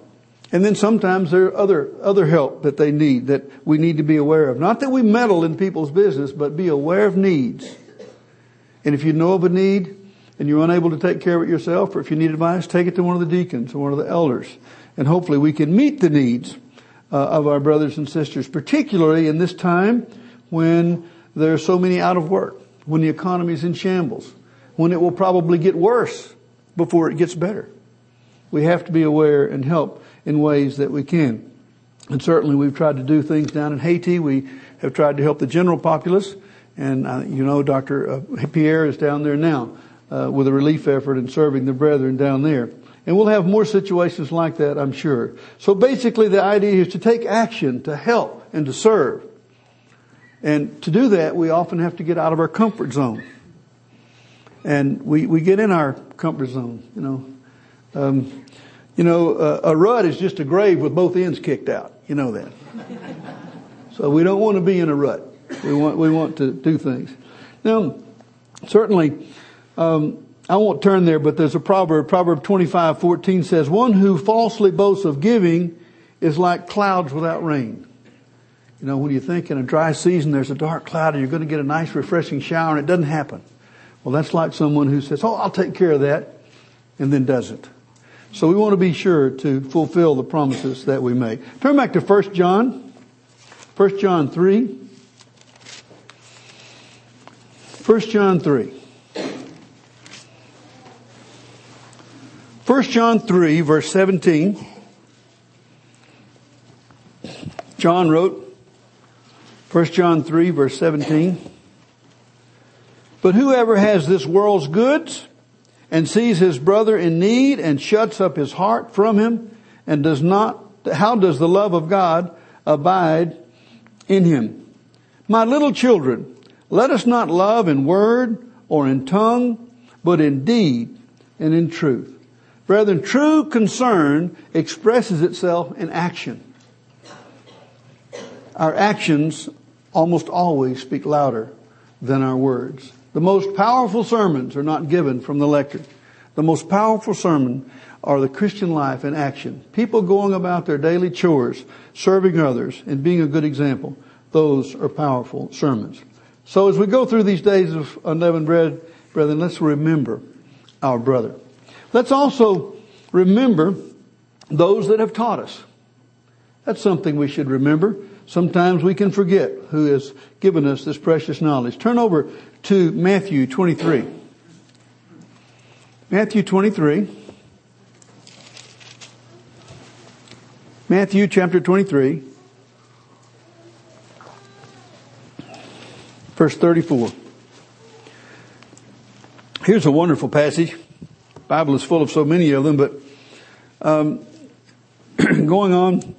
And then sometimes there are other, other help that they need that we need to be aware of. Not that we meddle in people's business, but be aware of needs and if you know of a need and you're unable to take care of it yourself, or if you need advice, take it to one of the deacons or one of the elders. And hopefully we can meet the needs uh, of our brothers and sisters, particularly in this time when there are so many out of work, when the economy is in shambles, when it will probably get worse before it gets better. we have to be aware and help in ways that we can. And certainly we've tried to do things down in Haiti. We have tried to help the general populace. And uh, you know, Dr. Uh, Pierre is down there now uh, with a relief effort and serving the brethren down there. And we'll have more situations like that, I'm sure. So basically the idea is to take action, to help, and to serve. And to do that, we often have to get out of our comfort zone. And we, we get in our comfort zone, you know. Um, you know, uh, a rut is just a grave with both ends kicked out. You know that. so we don't want to be in a rut. We want, we want to do things. Now, certainly, um, I won't turn there, but there's a proverb, Proverb 25, 14 says, one who falsely boasts of giving is like clouds without rain. You know, when you think in a dry season there's a dark cloud and you're going to get a nice refreshing shower and it doesn't happen. Well, that's like someone who says, oh, I'll take care of that and then doesn't. So we want to be sure to fulfill the promises that we make. Turn back to 1 John. 1 John 3. 1 John 3. 1 John 3 verse 17. John wrote, 1 John 3 verse 17. But whoever has this world's goods and sees his brother in need and shuts up his heart from him and does not, how does the love of God abide in him? My little children, let us not love in word or in tongue, but in deed and in truth. Brethren, true concern expresses itself in action. Our actions almost always speak louder than our words. The most powerful sermons are not given from the lectern. The most powerful sermon are the Christian life in action. People going about their daily chores, serving others, and being a good example. Those are powerful sermons. So as we go through these days of unleavened bread, brethren, let's remember our brother. Let's also remember those that have taught us. That's something we should remember. Sometimes we can forget who has given us this precious knowledge. Turn over to Matthew 23. Matthew 23. Matthew chapter 23. Verse 34. Here's a wonderful passage. The Bible is full of so many of them, but um, going on,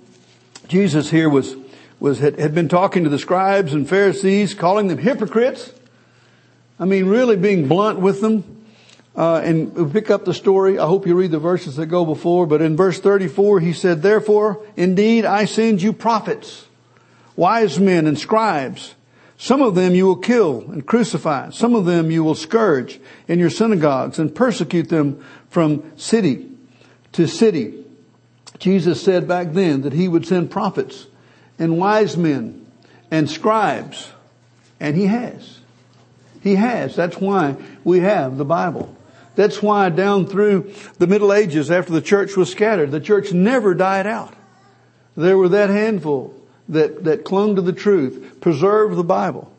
Jesus here was was had, had been talking to the scribes and Pharisees, calling them hypocrites. I mean, really being blunt with them. Uh, and pick up the story. I hope you read the verses that go before. But in verse 34, he said, "Therefore, indeed, I send you prophets, wise men, and scribes." Some of them you will kill and crucify. Some of them you will scourge in your synagogues and persecute them from city to city. Jesus said back then that he would send prophets and wise men and scribes. And he has. He has. That's why we have the Bible. That's why down through the Middle Ages after the church was scattered, the church never died out. There were that handful that, that clung to the truth, preserved the Bible.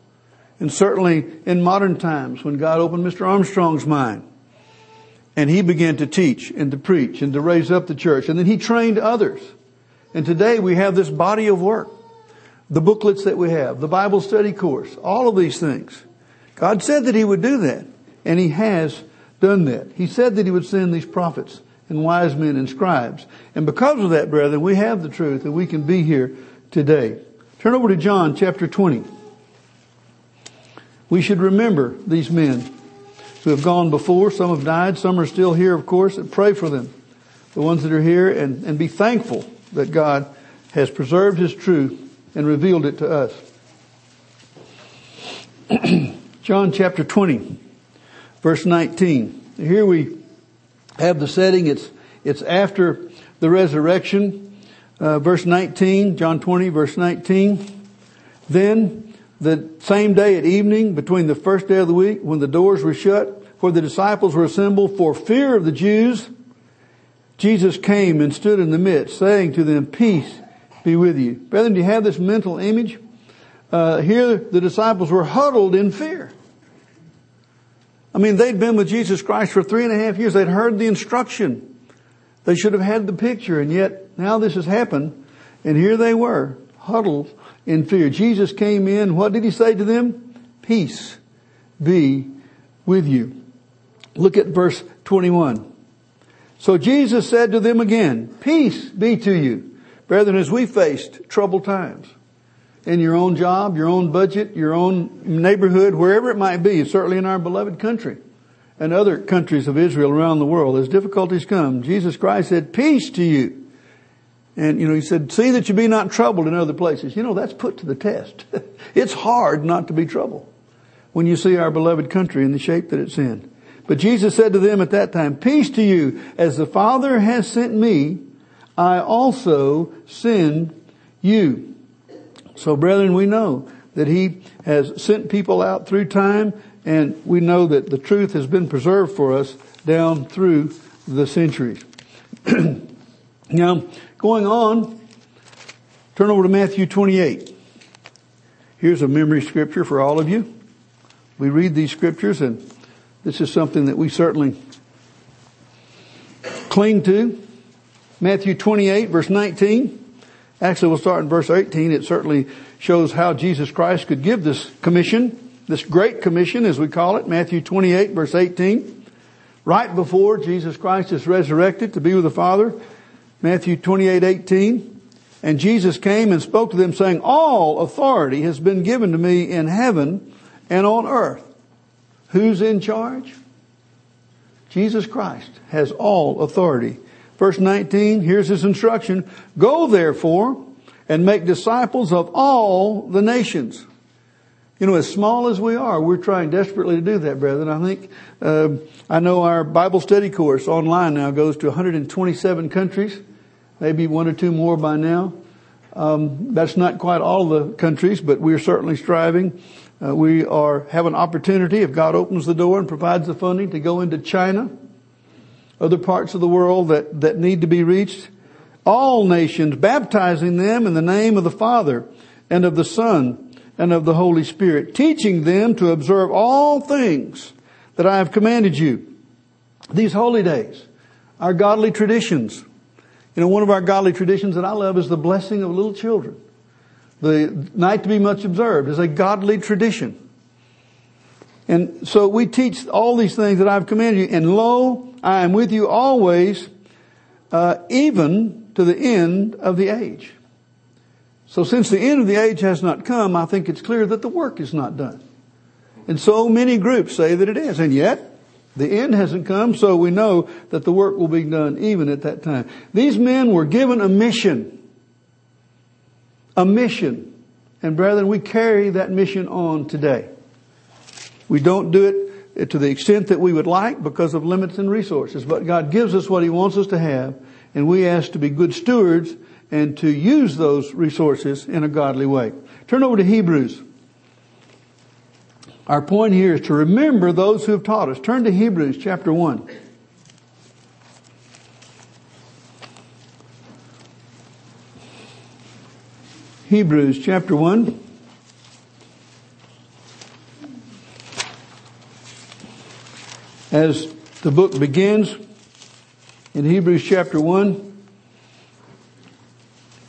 And certainly in modern times when God opened Mr. Armstrong's mind and he began to teach and to preach and to raise up the church and then he trained others. And today we have this body of work. The booklets that we have, the Bible study course, all of these things. God said that he would do that and he has done that. He said that he would send these prophets and wise men and scribes. And because of that, brethren, we have the truth and we can be here today. Turn over to John chapter 20. We should remember these men who have gone before. Some have died. Some are still here, of course, and pray for them. The ones that are here and, and be thankful that God has preserved His truth and revealed it to us. John chapter 20, verse 19. Here we have the setting. It's, it's after the resurrection. Uh, verse 19, John 20, verse 19. Then the same day at evening, between the first day of the week, when the doors were shut, where the disciples were assembled for fear of the Jews, Jesus came and stood in the midst, saying to them, Peace be with you. Brethren, do you have this mental image? Uh, here the disciples were huddled in fear. I mean, they'd been with Jesus Christ for three and a half years. They'd heard the instruction They should have had the picture and yet now this has happened and here they were huddled in fear. Jesus came in. What did he say to them? Peace be with you. Look at verse 21. So Jesus said to them again, peace be to you. Brethren, as we faced troubled times in your own job, your own budget, your own neighborhood, wherever it might be, certainly in our beloved country and other countries of Israel around the world, as difficulties come, Jesus Christ said, peace to you. And, you know, he said, see that you be not troubled in other places. You know, that's put to the test. it's hard not to be troubled when you see our beloved country in the shape that it's in. But Jesus said to them at that time, peace to you. As the Father has sent me, I also send you. So brethren, we know that He has sent people out through time and we know that the truth has been preserved for us down through the centuries. now, going on, turn over to Matthew 28. Here's a memory scripture for all of you. We read these scriptures and this is something that we certainly cling to. Matthew 28 verse 19. Actually, we'll start in verse 18. It certainly shows how Jesus Christ could give this commission this great commission as we call it, Matthew 28 verse 18, right before Jesus Christ is resurrected to be with the Father, Matthew 28, 18, and Jesus came and spoke to them saying, all authority has been given to me in heaven and on earth. Who's in charge? Jesus Christ has all authority. Verse 19, here's his instruction. Go therefore and make disciples of all the nations. You know, as small as we are, we're trying desperately to do that, brethren. I think, uh, I know our Bible study course online now goes to 127 countries, maybe one or two more by now. Um, that's not quite all the countries, but we're certainly striving. Uh, we are have an opportunity if God opens the door and provides the funding to go into China, other parts of the world that that need to be reached. All nations, baptizing them in the name of the Father and of the Son and of the Holy Spirit, teaching them to observe all things that I have commanded you. These holy days, our godly traditions. You know, one of our godly traditions that I love is the blessing of little children. The night to be much observed is a godly tradition. And so we teach all these things that I've commanded you. And lo, I am with you always, uh, even to the end of the age. So since the end of the age has not come, I think it's clear that the work is not done. And so many groups say that it is. And yet, the end hasn't come, so we know that the work will be done even at that time. These men were given a mission. A mission. And brethren, we carry that mission on today. We don't do it to the extent that we would like because of limits and resources, but God gives us what He wants us to have, and we ask to be good stewards and to use those resources in a godly way. Turn over to Hebrews. Our point here is to remember those who have taught us. Turn to Hebrews chapter 1. Hebrews chapter 1. As the book begins in Hebrews chapter 1,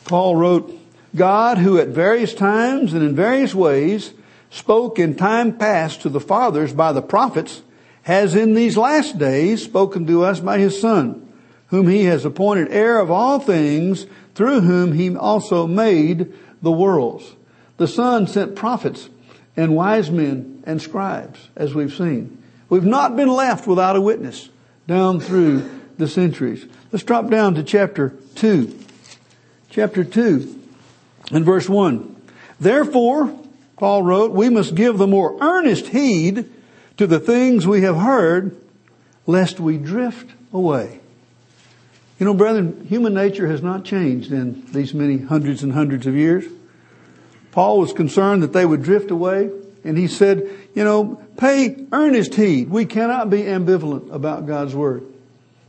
Paul wrote, God who at various times and in various ways spoke in time past to the fathers by the prophets has in these last days spoken to us by his son, whom he has appointed heir of all things, through whom he also made the worlds. The son sent prophets and wise men and scribes, as we've seen. We've not been left without a witness down through the centuries. Let's drop down to chapter 2 chapter 2 and verse 1. Therefore, Paul wrote, we must give the more earnest heed to the things we have heard, lest we drift away. You know, brethren, human nature has not changed in these many hundreds and hundreds of years. Paul was concerned that they would drift away, and he said, you know, pay earnest heed. We cannot be ambivalent about God's Word.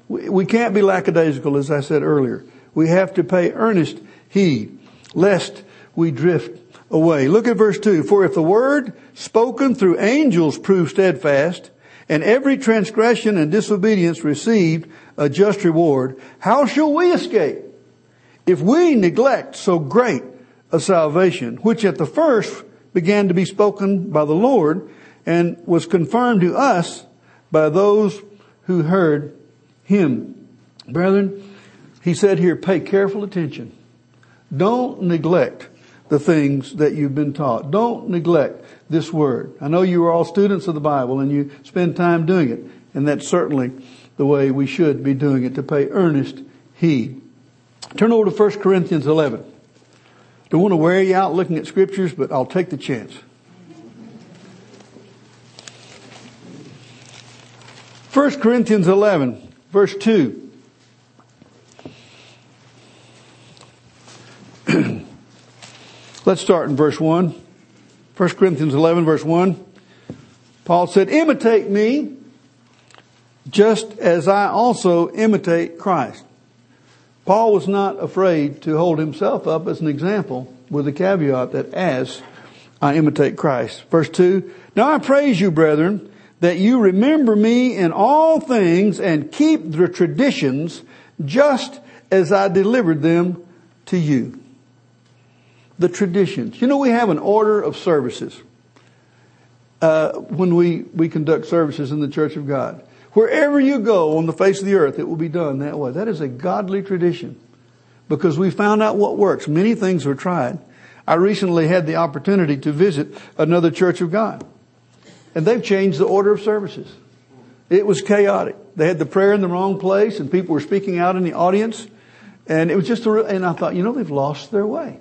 We, we can't be lackadaisical, as I said earlier we have to pay earnest heed lest we drift away. Look at verse 2. For if the word spoken through angels prove steadfast, and every transgression and disobedience received a just reward, how shall we escape if we neglect so great a salvation, which at the first began to be spoken by the Lord and was confirmed to us by those who heard him. Brethren, he said here, pay careful attention. Don't neglect the things that you've been taught. Don't neglect this word. I know you are all students of the Bible and you spend time doing it, and that's certainly the way we should be doing it, to pay earnest heed. Turn over to 1 Corinthians 11. Don't want to wear you out looking at scriptures, but I'll take the chance. 1 Corinthians 11, verse 2. Let's start in verse 1. 1 Corinthians 11 verse 1. Paul said, imitate me just as I also imitate Christ. Paul was not afraid to hold himself up as an example with the caveat that as I imitate Christ. Verse 2. Now I praise you, brethren, that you remember me in all things and keep the traditions just as I delivered them to you the traditions. You know, we have an order of services uh, when we, we conduct services in the Church of God. Wherever you go on the face of the earth, it will be done that way. That is a godly tradition because we found out what works. Many things were tried. I recently had the opportunity to visit another Church of God, and they've changed the order of services. It was chaotic. They had the prayer in the wrong place, and people were speaking out in the audience, and it was just a. And I thought, you know, they've lost their way.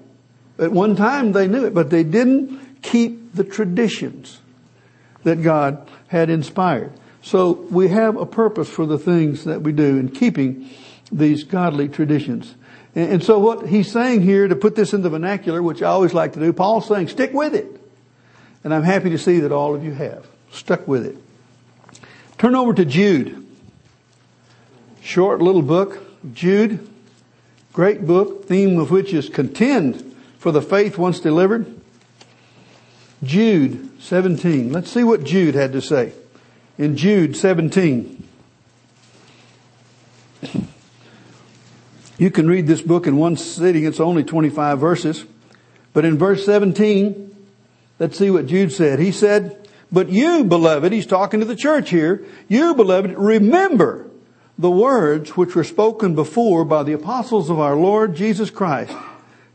At one time they knew it, but they didn't keep the traditions that God had inspired. So we have a purpose for the things that we do in keeping these godly traditions. And, so what he's saying here, to put this in the vernacular, which I always like to do, Paul's saying, stick with it. And I'm happy to see that all of you have stuck with it. Turn over to Jude. Short little book, Jude. Great book, theme of which is contend for the faith once delivered? Jude 17. Let's see what Jude had to say. In Jude 17. You can read this book in one sitting. It's only 25 verses. But in verse 17, let's see what Jude said. He said, but you, beloved, he's talking to the church here, you, beloved, remember the words which were spoken before by the apostles of our Lord Jesus Christ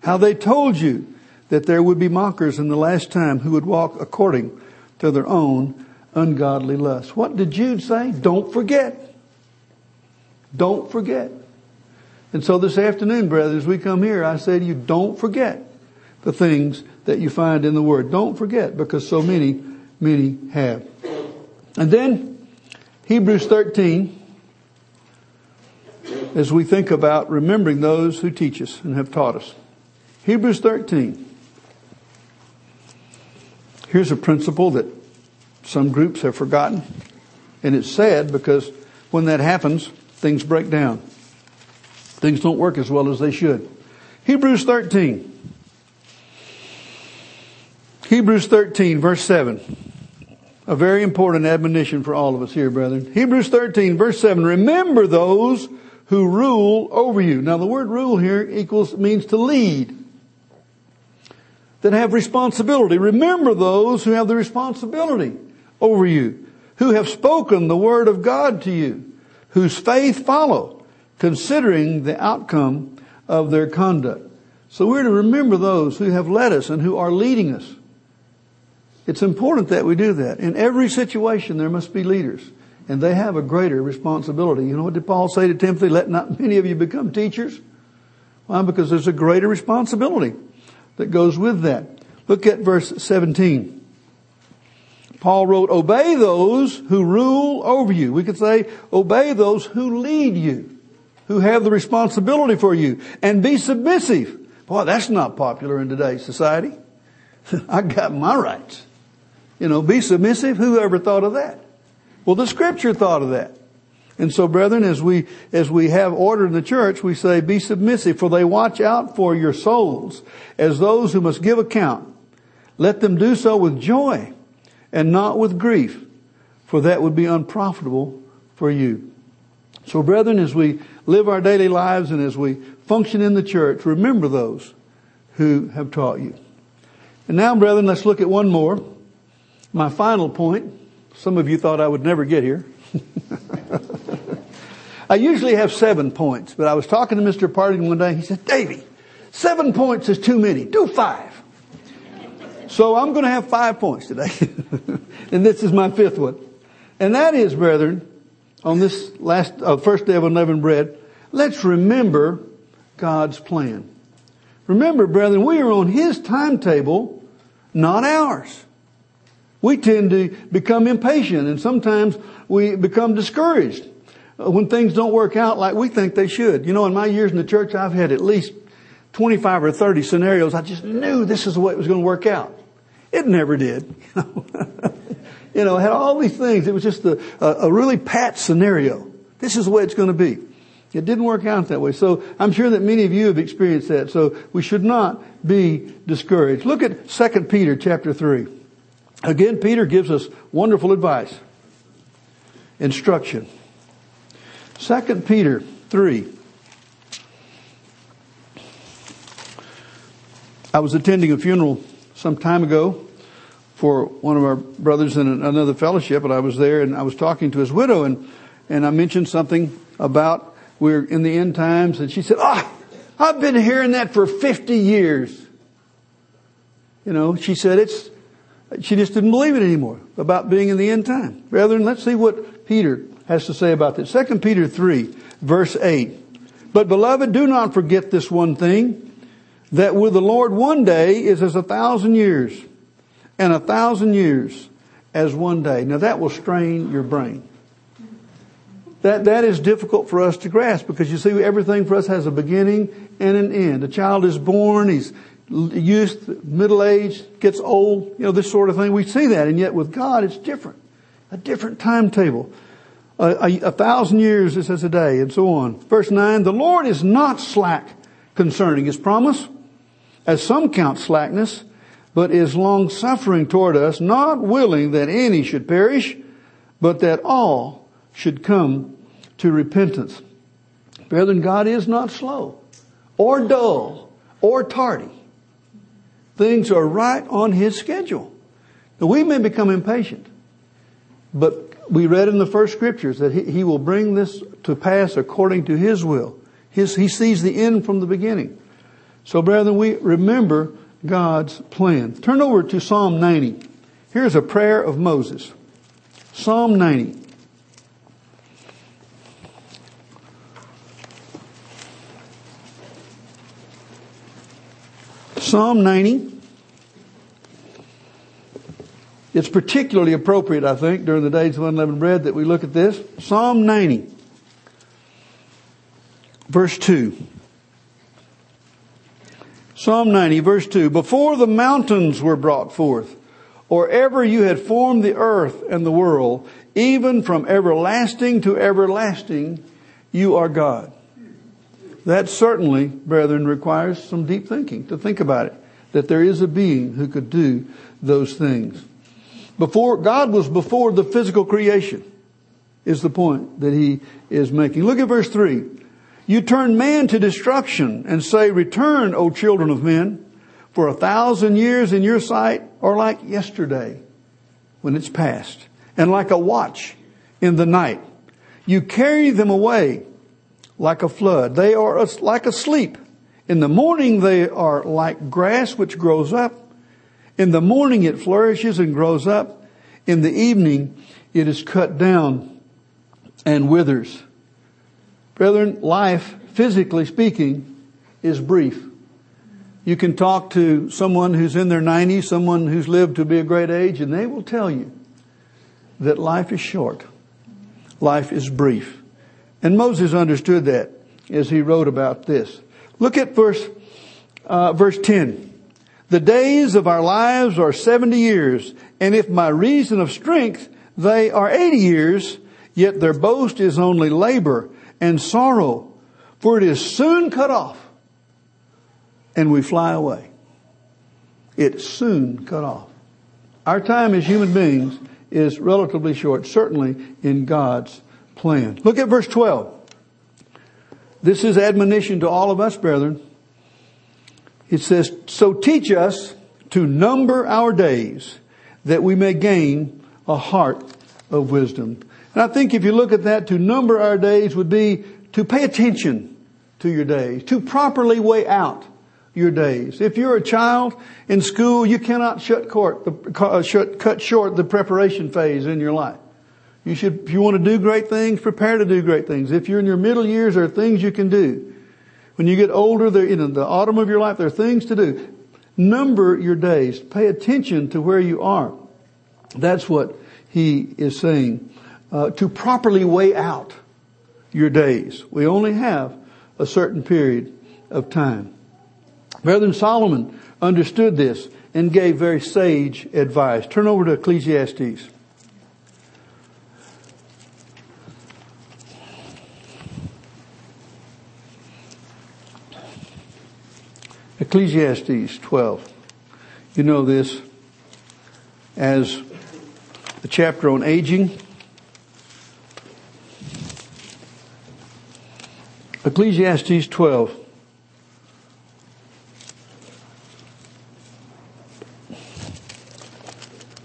how they told you that there would be mockers in the last time who would walk according to their own ungodly lusts. What did Jude say? Don't forget. Don't forget. And so this afternoon, brothers, we come here, I say to you, don't forget the things that you find in the Word. Don't forget because so many, many have. And then Hebrews 13, as we think about remembering those who teach us and have taught us. Hebrews 13. Here's a principle that some groups have forgotten. And it's sad because when that happens, things break down. Things don't work as well as they should. Hebrews 13. Hebrews 13 verse 7. A very important admonition for all of us here, brethren. Hebrews 13 verse 7. Remember those who rule over you. Now the word rule here equals, means to lead that have responsibility. Remember those who have the responsibility over you, who have spoken the word of God to you, whose faith follow, considering the outcome of their conduct. So we're to remember those who have led us and who are leading us. It's important that we do that. In every situation, there must be leaders, and they have a greater responsibility. You know what did Paul say to Timothy? Let not many of you become teachers. Why? Because there's a greater responsibility that goes with that. Look at verse 17. Paul wrote, obey those who rule over you. We could say, obey those who lead you, who have the responsibility for you, and be submissive. Boy, that's not popular in today's society. I got my rights. You know, be submissive. Who ever thought of that? Well, the scripture thought of that. And so brethren, as we, as we have order in the church, we say, be submissive, for they watch out for your souls as those who must give account. Let them do so with joy and not with grief, for that would be unprofitable for you. So brethren, as we live our daily lives and as we function in the church, remember those who have taught you. And now, brethren, let's look at one more. My final point. Some of you thought I would never get here. I usually have seven points, but I was talking to Mr. Partington one day. He said, Davy, seven points is too many. Do five. So I'm going to have five points today. and this is my fifth one. And that is, brethren, on this last, uh, first day of unleavened bread, let's remember God's plan. Remember, brethren, we are on His timetable, not ours. We tend to become impatient and sometimes we become discouraged when things don't work out like we think they should. You know, in my years in the church, I've had at least 25 or 30 scenarios. I just knew this is the way it was going to work out. It never did. you know, had all these things. It was just a, a really pat scenario. This is the way it's going to be. It didn't work out that way. So I'm sure that many of you have experienced that. So we should not be discouraged. Look at 2 Peter chapter 3. Again, Peter gives us wonderful advice. Instruction. 2 Peter 3. I was attending a funeral some time ago for one of our brothers in another fellowship and I was there and I was talking to his widow and, and I mentioned something about we're in the end times and she said, ah, oh, I've been hearing that for 50 years. You know, she said it's, she just didn't believe it anymore about being in the end time. Brethren, let's see what Peter has to say about this. 2 Peter 3 verse 8. But beloved, do not forget this one thing, that with the Lord one day is as a thousand years, and a thousand years as one day. Now that will strain your brain. That, that is difficult for us to grasp because you see everything for us has a beginning and an end. A child is born, he's youth, middle age, gets old, you know, this sort of thing. We see that and yet with God it's different. A different timetable a, a, thousand years it says a day and so on. Verse 9, the Lord is not slack concerning his promise, as some count slackness, but is long suffering toward us, not willing that any should perish, but that all should come to repentance. Brethren, God is not slow or dull or tardy. Things are right on His schedule. Now we may become impatient, but we read in the first scriptures that he, he will bring this to pass according to his will. His, he sees the end from the beginning. So brethren, we remember God's plan. Turn over to Psalm 90. Here's a prayer of Moses. Psalm 90. Psalm 90. It's particularly appropriate, I think, during the days of unleavened bread that we look at this. Psalm 90, verse 2. Psalm 90, verse 2. Before the mountains were brought forth, or ever you had formed the earth and the world, even from everlasting to everlasting, you are God. That certainly, brethren, requires some deep thinking to think about it. That there is a being who could do those things. Before, God was before the physical creation is the point that he is making. Look at verse three. You turn man to destruction and say, return, O children of men, for a thousand years in your sight are like yesterday when it's past and like a watch in the night. You carry them away like a flood. They are like asleep. In the morning they are like grass which grows up in the morning it flourishes and grows up. In the evening it is cut down and withers. Brethren, life, physically speaking, is brief. You can talk to someone who's in their 90s, someone who's lived to be a great age, and they will tell you that life is short. Life is brief. And Moses understood that as he wrote about this. Look at verse, uh, verse 10. The days of our lives are 70 years, and if by reason of strength they are 80 years, yet their boast is only labor and sorrow, for it is soon cut off, and we fly away. It's soon cut off. Our time as human beings is relatively short, certainly in God's plan. Look at verse 12. This is admonition to all of us, brethren. It says, So teach us to number our days that we may gain a heart of wisdom. And I think if you look at that, to number our days would be to pay attention to your days, to properly weigh out your days. If you're a child in school, you cannot shut court, uh, cut short the preparation phase in your life. You should, if you want to do great things, prepare to do great things. If you're in your middle years, there are things you can do. When you get older, there, you know, the autumn of your life, there are things to do. Number your days. Pay attention to where you are. That's what he is saying. Uh, to properly weigh out your days. We only have a certain period of time. Brethren, Solomon understood this and gave very sage advice. Turn over to Ecclesiastes. Ecclesiastes 12. You know this as the chapter on aging. Ecclesiastes 12.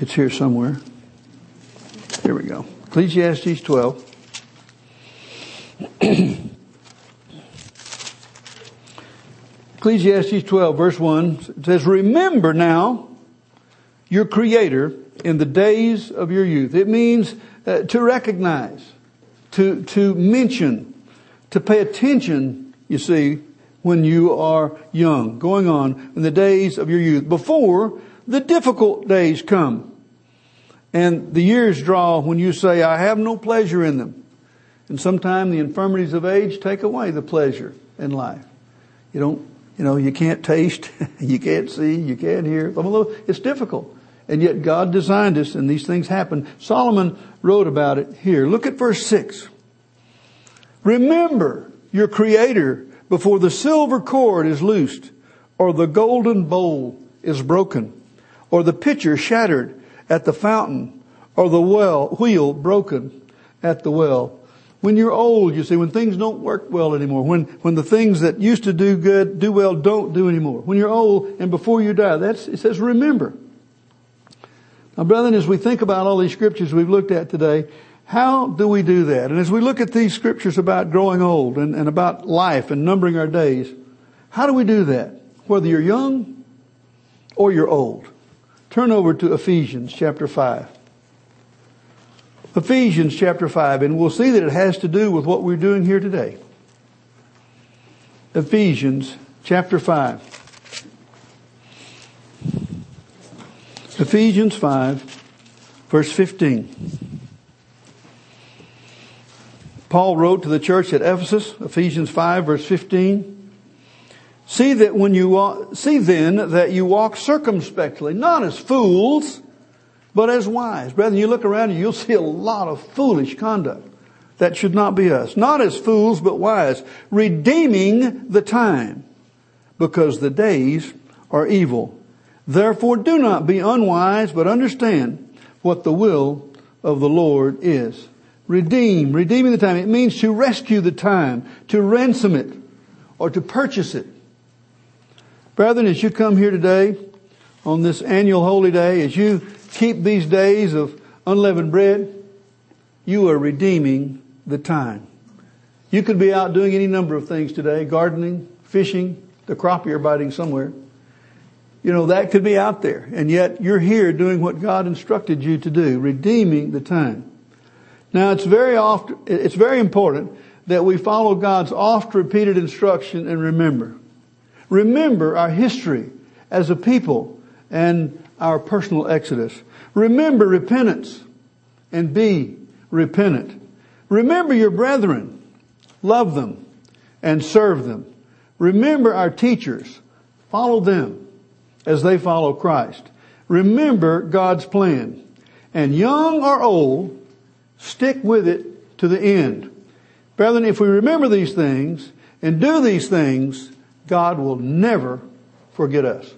It's here somewhere. Here we go. Ecclesiastes 12. Ecclesiastes 12 verse 1 says, remember now your creator in the days of your youth. It means uh, to recognize, to, to mention, to pay attention, you see, when you are young, going on in the days of your youth, before the difficult days come. And the years draw when you say, I have no pleasure in them. And sometimes the infirmities of age take away the pleasure in life. You don't, you know, you can't taste, you can't see, you can't hear. It's difficult. And yet God designed us and these things happen. Solomon wrote about it here. Look at verse six. Remember your creator before the silver cord is loosed or the golden bowl is broken or the pitcher shattered at the fountain or the well, wheel broken at the well. When you're old, you see, when things don't work well anymore, when, when the things that used to do good, do well, don't do anymore. When you're old and before you die, that's, it says remember. Now brethren, as we think about all these scriptures we've looked at today, how do we do that? And as we look at these scriptures about growing old and, and about life and numbering our days, how do we do that? Whether you're young or you're old. Turn over to Ephesians chapter 5. Ephesians chapter 5, and we'll see that it has to do with what we're doing here today. Ephesians chapter 5. Ephesians 5, verse 15. Paul wrote to the church at Ephesus, Ephesians 5, verse 15. See that when you walk, see then that you walk circumspectly, not as fools, but as wise. Brethren, you look around and you'll see a lot of foolish conduct. That should not be us. Not as fools, but wise. Redeeming the time, because the days are evil. Therefore do not be unwise, but understand what the will of the Lord is. Redeem, redeeming the time. It means to rescue the time, to ransom it, or to purchase it. Brethren, as you come here today on this annual holy day, as you keep these days of unleavened bread, you are redeeming the time. You could be out doing any number of things today, gardening, fishing, the crop you're biting somewhere. You know, that could be out there. And yet you're here doing what God instructed you to do, redeeming the time. Now it's very often, it's very important that we follow God's oft repeated instruction and remember. Remember our history as a people and our personal exodus. Remember repentance and be repentant. Remember your brethren. Love them and serve them. Remember our teachers. Follow them as they follow Christ. Remember God's plan. And young or old, stick with it to the end. Brethren, if we remember these things and do these things, God will never forget us.